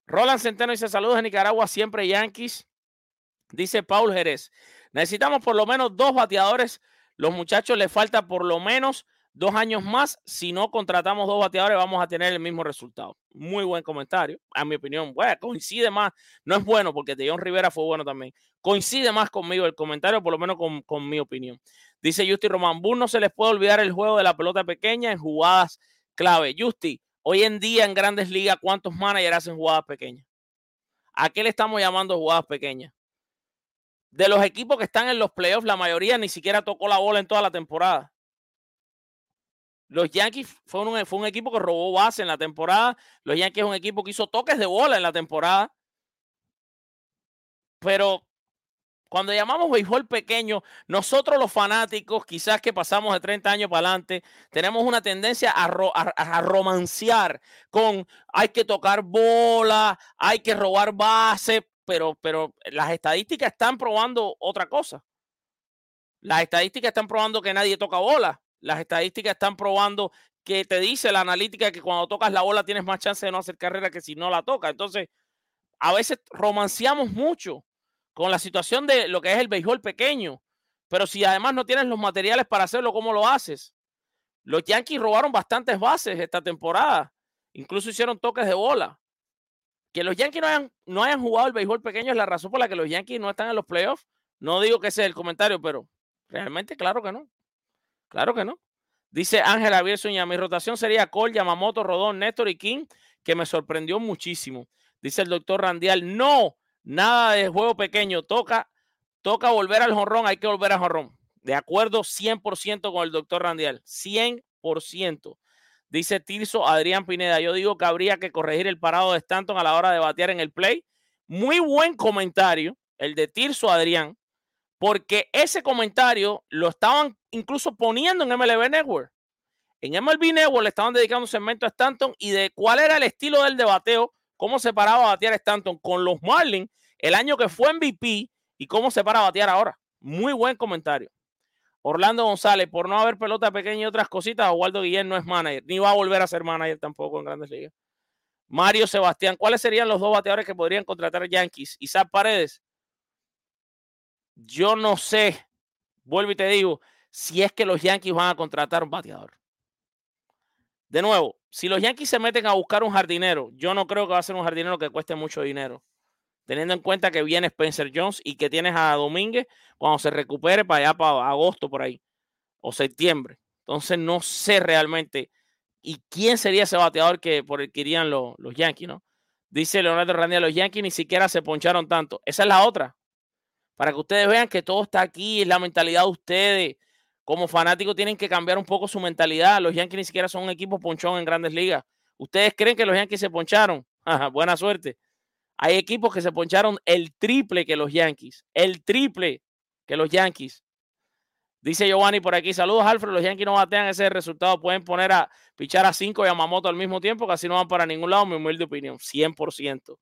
Speaker 1: Roland Centeno dice saludos de Nicaragua, siempre Yankees. Dice Paul Jerez. Necesitamos por lo menos dos bateadores. Los muchachos les falta por lo menos dos años más. Si no contratamos dos bateadores, vamos a tener el mismo resultado. Muy buen comentario. A mi opinión, bueno, coincide más. No es bueno porque de John Rivera fue bueno también. Coincide más conmigo el comentario, por lo menos con, con mi opinión. Dice Justy Román Bull, no se les puede olvidar el juego de la pelota pequeña en jugadas clave. Justy, hoy en día en grandes ligas, ¿cuántos managers hacen jugadas pequeñas? ¿A qué le estamos llamando jugadas pequeñas? De los equipos que están en los playoffs, la mayoría ni siquiera tocó la bola en toda la temporada. Los Yankees fue un, fue un equipo que robó base en la temporada. Los Yankees es un equipo que hizo toques de bola en la temporada. Pero cuando llamamos béisbol pequeño, nosotros los fanáticos, quizás que pasamos de 30 años para adelante, tenemos una tendencia a, ro romancear con hay que tocar bola, hay que robar base, pero, pero las estadísticas están probando otra cosa. Las estadísticas están probando que nadie toca bola. Las estadísticas están probando que te dice la analítica que cuando tocas la bola tienes más chance de no hacer carrera que si no la toca. Entonces, a veces romanceamos mucho con la situación de lo que es el béisbol pequeño. Pero si además no tienes los materiales para hacerlo, ¿cómo lo haces? Los Yankees robaron bastantes bases esta temporada. Incluso hicieron toques de bola. Que los Yankees no hayan, no hayan jugado el béisbol pequeño es la razón por la que los Yankees no están en los playoffs. No digo que ese es el comentario, pero realmente claro que no. Claro que no. Dice Ángel Javier Suña, mi rotación sería Cole, Yamamoto, Rodón, Néstor y King, que me sorprendió muchísimo. Dice el doctor Randial, no, nada de juego pequeño, toca, toca volver al jonrón, hay que volver al jonrón. De acuerdo 100% con el doctor Randial, 100%. Dice Tirso Adrián Pineda, yo digo que habría que corregir el parado de Stanton a la hora de batear en el play. Muy buen comentario, el de Tirso Adrián, porque ese comentario lo estaban incluso poniendo en MLB Network. En MLB Network le estaban dedicando un segmento a Stanton y de cuál era el estilo del debateo, cómo se paraba a batear Stanton con los Marlins el año que fue MVP y cómo se para a batear ahora. Muy buen comentario. Orlando González, por no haber pelota pequeña y otras cositas, Waldo Guillén no es manager, ni va a volver a ser manager tampoco en Grandes Ligas. Mario Sebastián, ¿cuáles serían los dos bateadores que podrían contratar Yankees? Isaac Paredes. Yo no sé, vuelvo y te digo, si es que los Yankees van a contratar un bateador. De nuevo, si los Yankees se meten a buscar un jardinero, yo no creo que va a ser un jardinero que cueste mucho dinero. Teniendo en cuenta que viene Spencer Jones y que tienes a Domínguez cuando se recupere para allá, para agosto por ahí, o septiembre. Entonces no sé realmente y quién sería ese bateador que por el que irían los, los Yankees, ¿no? Dice Leonardo Randia, los Yankees ni siquiera se poncharon tanto. Esa es la otra. Para que ustedes vean que todo está aquí, es la mentalidad de ustedes como fanáticos tienen que cambiar un poco su mentalidad. Los Yankees ni siquiera son un equipo ponchón en grandes ligas. ¿Ustedes creen que los Yankees se poncharon? buena suerte. Hay equipos que se poncharon el triple que los Yankees. El triple que los Yankees. Dice Giovanni por aquí, saludos Alfred, los Yankees no batean ese resultado, pueden poner a pichar a 5 y a Mamoto al mismo tiempo, así no van para ningún lado, mi humilde opinión, 100%.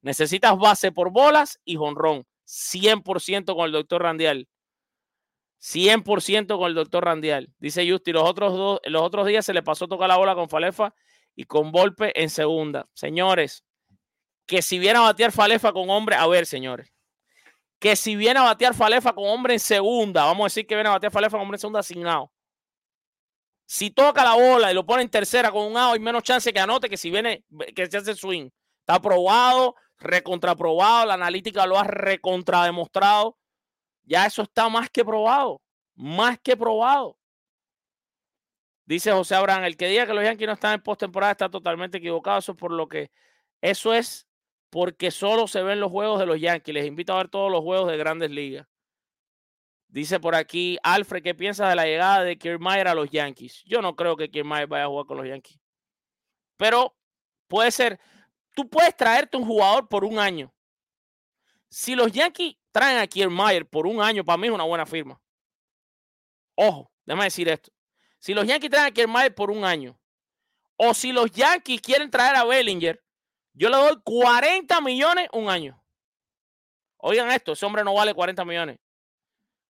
Speaker 1: Necesitas base por bolas y jonrón, 100% con el doctor Randial. 100% con el doctor Randial. Dice Justi, los otros, dos, los otros días se le pasó tocar la bola con Falefa y con golpe en segunda. Señores, que si viene a batear Falefa con hombre, a ver, señores, que si viene a batear Falefa con hombre en segunda, vamos a decir que viene a batear Falefa con hombre en segunda asignado. Si toca la bola y lo pone en tercera con un out, hay menos chance que anote que si viene, que se hace swing. Está aprobado, recontraprobado, la analítica lo ha recontrademostrado ya eso está más que probado. Más que probado. Dice José Abraham, el que diga que los Yankees no están en postemporada está totalmente equivocado. Eso es por lo que. Eso es porque solo se ven los juegos de los Yankees. Les invito a ver todos los juegos de grandes ligas. Dice por aquí, Alfred, ¿qué piensas de la llegada de Kiermaier a los Yankees? Yo no creo que Kiermaier vaya a jugar con los Yankees. Pero puede ser, tú puedes traerte un jugador por un año. Si los Yankees traen a Kiermaier por un año, para mí es una buena firma. Ojo, déjame decir esto. Si los Yankees traen a Kiermaier por un año, o si los Yankees quieren traer a Bellinger, yo le doy 40 millones un año. Oigan esto, ese hombre no vale 40 millones.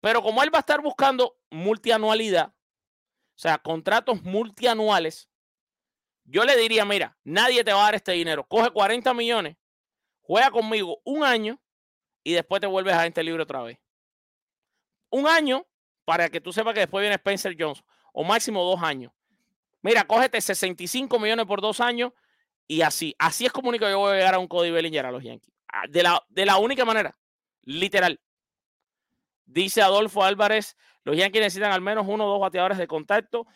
Speaker 1: Pero como él va a estar buscando multianualidad, o sea, contratos multianuales, yo le diría, mira, nadie te va a dar este dinero. Coge 40 millones Juega conmigo un año y después te vuelves agente libre otra vez. Un año para que tú sepas que después viene Spencer Jones, o máximo dos años. Mira, cógete 65 millones por dos años y así. Así es como único yo voy a llegar a un Cody Bellinger a los Yankees. Ah, De la, de la única manera, literal. Dice Adolfo Álvarez, los Yankees necesitan al menos uno o dos bateadores de contacto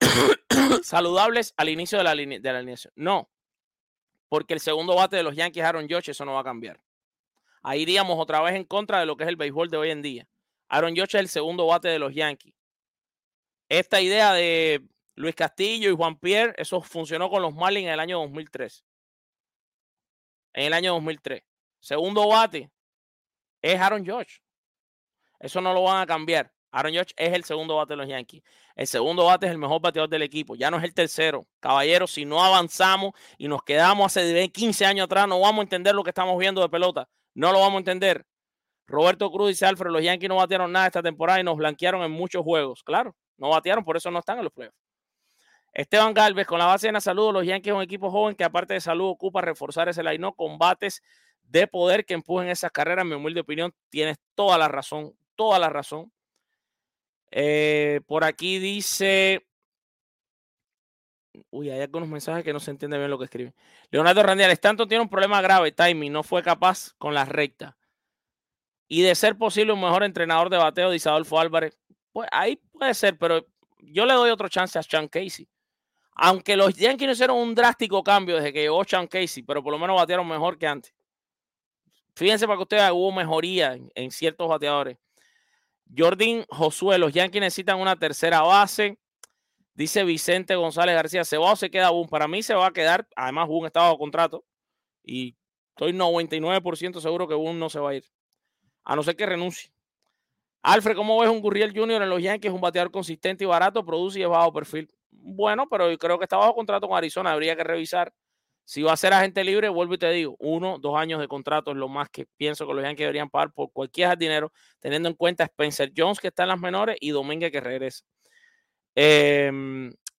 Speaker 1: saludables al inicio de la, de la alineación. No, porque el segundo bate de los Yankees, Aaron Judge, eso no va a cambiar. Ahí iríamos otra vez en contra de lo que es el béisbol de hoy en día. Aaron Judge es el segundo bate de los Yankees. Esta idea de Luis Castillo y Juan Pierre, eso funcionó con los Marlins en el año 2003. En el año 2003. Segundo bate es Aaron Judge. Eso no lo van a cambiar. Aaron Judge es el segundo bate de los Yankees. El segundo bate es el mejor bateador del equipo. Ya no es el tercero. Caballeros, si no avanzamos y nos quedamos hace 15 años atrás, no vamos a entender lo que estamos viendo de pelota. No lo vamos a entender. Roberto Cruz dice Alfred, los Yankees no batearon nada esta temporada y nos blanquearon en muchos juegos. Claro, no batearon, por eso no están en los playoffs. Esteban Galvez, con la base de la salud, los Yankees es un equipo joven que aparte de salud ocupa reforzar ese line con bates de poder que empujen esas carreras. En mi humilde opinión, tienes toda la razón, toda la razón. Eh, por aquí dice. Uy, hay algunos mensajes que no se entiende bien lo que escriben. Leonardo Randial, Stanton tiene un problema grave, timing, no fue capaz con las rectas. Y de ser posible un mejor entrenador de bateo, dice Adolfo Álvarez. Pues ahí puede ser, pero yo le doy otro chance a Sean Casey. Aunque los Yankees no hicieron un drástico cambio desde que llegó Casey, pero por lo menos batearon mejor que antes. Fíjense para que ustedes hubo mejoría en, ciertos bateadores. Jordan Josué, los Yankees necesitan una tercera base. Dice Vicente González García, ¿se va o se queda Boone? Para mí se va a quedar. Además, Boone está bajo contrato. Y estoy 99% seguro que Boone no se va a ir. A no ser que renuncie. Alfred, ¿cómo ves un Gurriel Jr. en los Yankees? Un bateador consistente y barato, produce y es bajo perfil. Bueno, pero creo que está bajo contrato con Arizona. Habría que revisar. Si va a ser agente libre, vuelvo y te digo, uno, dos años de contrato es lo más que pienso que los Yankees deberían pagar por cualquier dinero, teniendo en cuenta Spencer Jones, que está en las menores, y Domínguez, que regresa. Eh,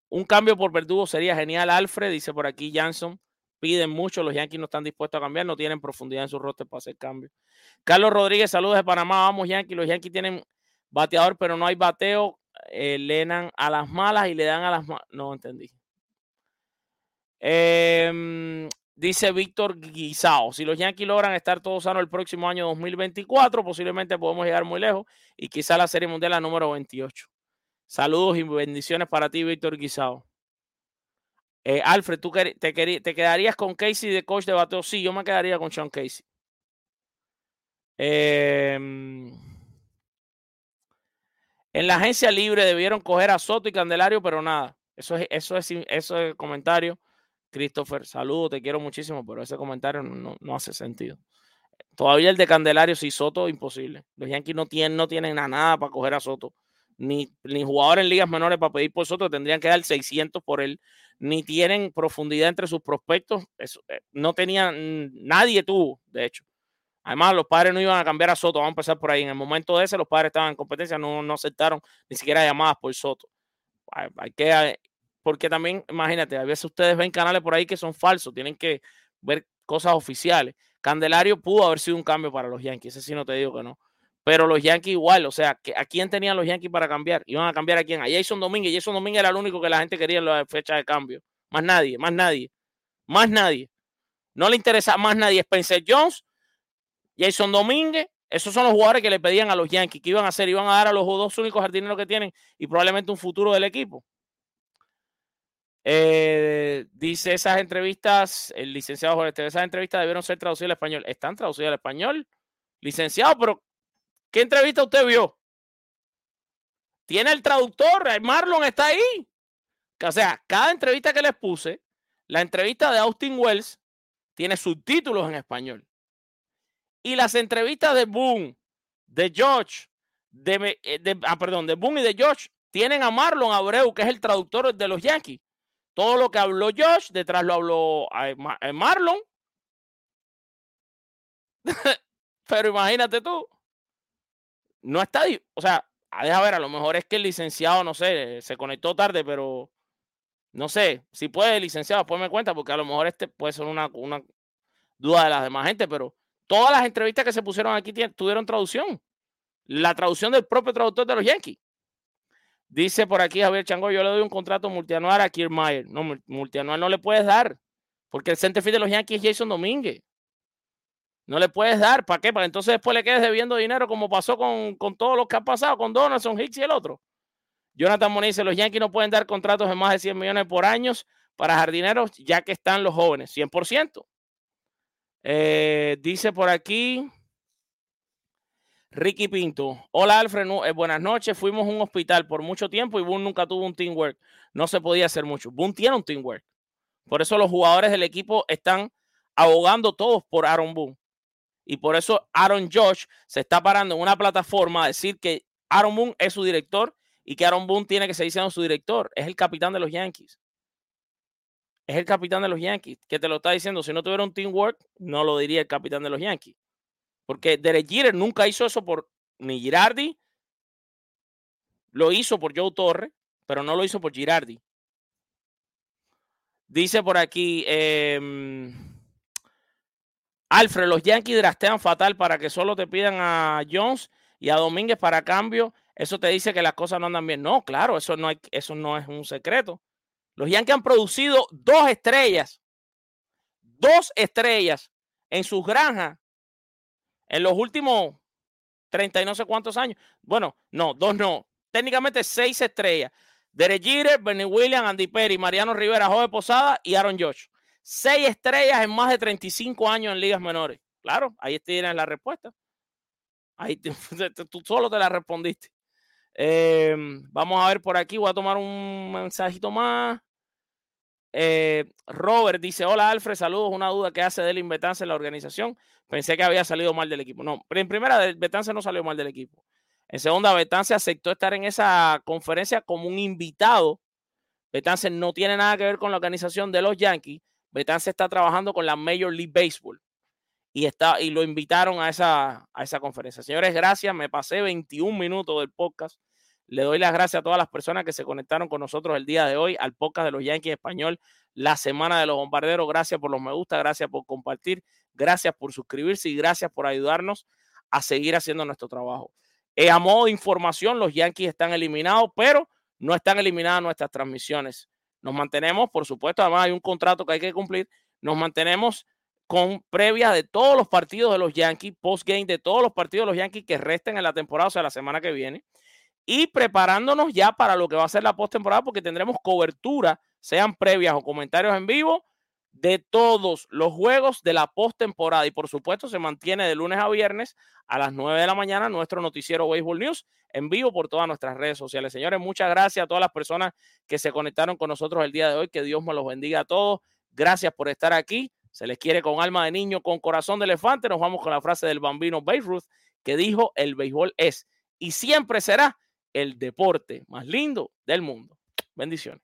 Speaker 1: un cambio por Verdugo sería genial, Alfred, dice por aquí Janson. Piden mucho, los Yankees no están dispuestos a cambiar, no tienen profundidad en su roster para hacer cambios. Carlos Rodríguez, saludos de Panamá, vamos Yankees. Los Yankees tienen bateador, pero no hay bateo. Eh, a las malas y le dan a las malas. No entendí. Eh, dice Víctor Guisao, si los Yankees logran estar todos sanos el próximo año 2024, posiblemente podemos llegar muy lejos y quizá la Serie Mundial la número 28. Saludos y bendiciones para ti, Víctor Guisao. Eh, Alfred, ¿tú te, te, quedarías con Casey de coach de bateo? Sí, yo me quedaría con Sean Casey. Eh, en la agencia libre debieron coger a Soto y Candelario, pero nada. Eso es, eso es, eso es el comentario. Christopher, saludo, te quiero muchísimo, pero ese comentario no, no, hace sentido. Todavía el de Candelario, sí, Soto, imposible. Los Yankees no tienen, no tienen nada para coger a Soto. Ni, ni jugadores en ligas menores para pedir por Soto, tendrían que dar 600 por él. Ni tienen profundidad entre sus prospectos. Eso, eh, no tenían, nadie tuvo, de hecho. Además, los padres no iban a cambiar a Soto, vamos a empezar por ahí. En el momento de ese, los padres estaban en competencia, no, aceptaron ni siquiera llamadas por Soto. Hay, hay que, porque también, imagínate, a veces ustedes ven canales por ahí que son falsos, tienen que ver cosas oficiales. Candelario pudo haber sido un cambio para los Yankees, ese sí no te digo que no. Pero los Yankees igual, o sea, ¿a quién tenían los Yankees para cambiar? Iban a cambiar a quién? A Jason Domínguez. Jason Domínguez era el único que la gente quería en la fecha de cambio. Más nadie, más nadie, más nadie. No le interesa más nadie. Spencer Jones, Jason Domínguez, esos son los jugadores que le pedían a los Yankees. ¿Qué iban a hacer? Iban a dar a los dos únicos jardineros que tienen y probablemente un futuro del equipo. Eh, dice esas entrevistas, el licenciado Jorge, esas entrevistas debieron ser traducidas al español. Están traducidas al español, licenciado, pero ¿qué entrevista usted vio? Tiene el traductor, Marlon está ahí. O sea, cada entrevista que les puse, la entrevista de Austin Wells tiene subtítulos en español. Y las entrevistas de Boone, de George, de, de, ah, perdón, de Boone y de George tienen a Marlon Abreu, que es el traductor de los Yankees. Todo lo que habló Josh, detrás lo habló Marlon. pero imagínate tú. No está, o sea, deja ver, a lo mejor es que el licenciado, no sé, se conectó tarde, pero no sé, si puede, licenciado, después me cuenta, porque a lo mejor este puede ser una, una duda de las demás gente, pero todas las entrevistas que se pusieron aquí tuvieron traducción. La traducción del propio traductor de los Yankees. Dice por aquí Javier Chango, yo le doy un contrato multianual a Kiermaier. No, mul- multianual no le puedes dar, porque el centerfield de los Yankees es Jason Domínguez. No le puedes dar, ¿para qué? Para entonces después le quedes debiendo dinero como pasó con, con todos los que han pasado, con Donaldson, Hicks y el otro. Jonathan Moniz dice, los Yankees no pueden dar contratos de más de 100 millones por años para jardineros, ya que están los jóvenes, 100%. Eh, dice por aquí Ricky Pinto. Hola Alfred, eh, buenas noches. Fuimos a un hospital por mucho tiempo y Boone nunca tuvo un teamwork. No se podía hacer mucho. Boone tiene un teamwork. Por eso los jugadores del equipo están abogando todos por Aaron Boone. Y por eso Aaron Josh se está parando en una plataforma a decir que Aaron Boone es su director y que Aaron Boone tiene que seguir su director. Es el capitán de los Yankees. Es el capitán de los Yankees que te lo está diciendo. Si no tuviera un teamwork, no lo diría el capitán de los Yankees. Porque Derek Jeter nunca hizo eso por ni Girardi. Lo hizo por Joe Torre, pero no lo hizo por Girardi. Dice por aquí, em, Alfred, los Yankees draftean fatal para que solo te pidan a Jones y a Domínguez para cambio. Eso te dice que las cosas no andan bien. No, claro, eso no, hay, eso no es un secreto. Los Yankees han producido dos estrellas, dos estrellas en sus granjas en los últimos 30 y no sé cuántos años. Bueno, no, dos no. Técnicamente seis estrellas. Derek Jeter, Bernie Williams, Andy Perry, Mariano Rivera, Jove Posada y Aaron Josh. Seis estrellas en más de 35 años en ligas menores. Claro, ahí tienes la respuesta. Ahí tú solo te la respondiste. Eh, vamos a ver por aquí. Voy a tomar un mensajito más. Eh, Robert dice: Hola Alfred, saludos. Una duda que hace del Betance en la organización. Pensé que había salido mal del equipo. No, en primera, Betance no salió mal del equipo. En segunda, Betance aceptó estar en esa conferencia como un invitado. Betance no tiene nada que ver con la organización de los Yankees. Betance está trabajando con la Major League Baseball y, está, y lo invitaron a esa, a esa conferencia. Señores, gracias. Me pasé 21 minutos del podcast. Le doy las gracias a todas las personas que se conectaron con nosotros el día de hoy al podcast de los Yankees Español, la semana de los bombarderos. Gracias por los me gusta, gracias por compartir, gracias por suscribirse y gracias por ayudarnos a seguir haciendo nuestro trabajo. Eh, a modo de información, los Yankees están eliminados, pero no están eliminadas nuestras transmisiones. Nos mantenemos, por supuesto, además hay un contrato que hay que cumplir, nos mantenemos con previas de todos los partidos de los Yankees, post-game de todos los partidos de los Yankees que resten en la temporada, o sea, la semana que viene, y preparándonos ya para lo que va a ser la postemporada, porque tendremos cobertura, sean previas o comentarios en vivo, de todos los juegos de la postemporada. Y por supuesto, se mantiene de lunes a viernes a las 9 de la mañana nuestro noticiero Baseball News en vivo por todas nuestras redes sociales. Señores, muchas gracias a todas las personas que se conectaron con nosotros el día de hoy. Que Dios me los bendiga a todos. Gracias por estar aquí. Se les quiere con alma de niño, con corazón de elefante. Nos vamos con la frase del bambino Babe Ruth que dijo: El béisbol es y siempre será el deporte más lindo del mundo. Bendiciones.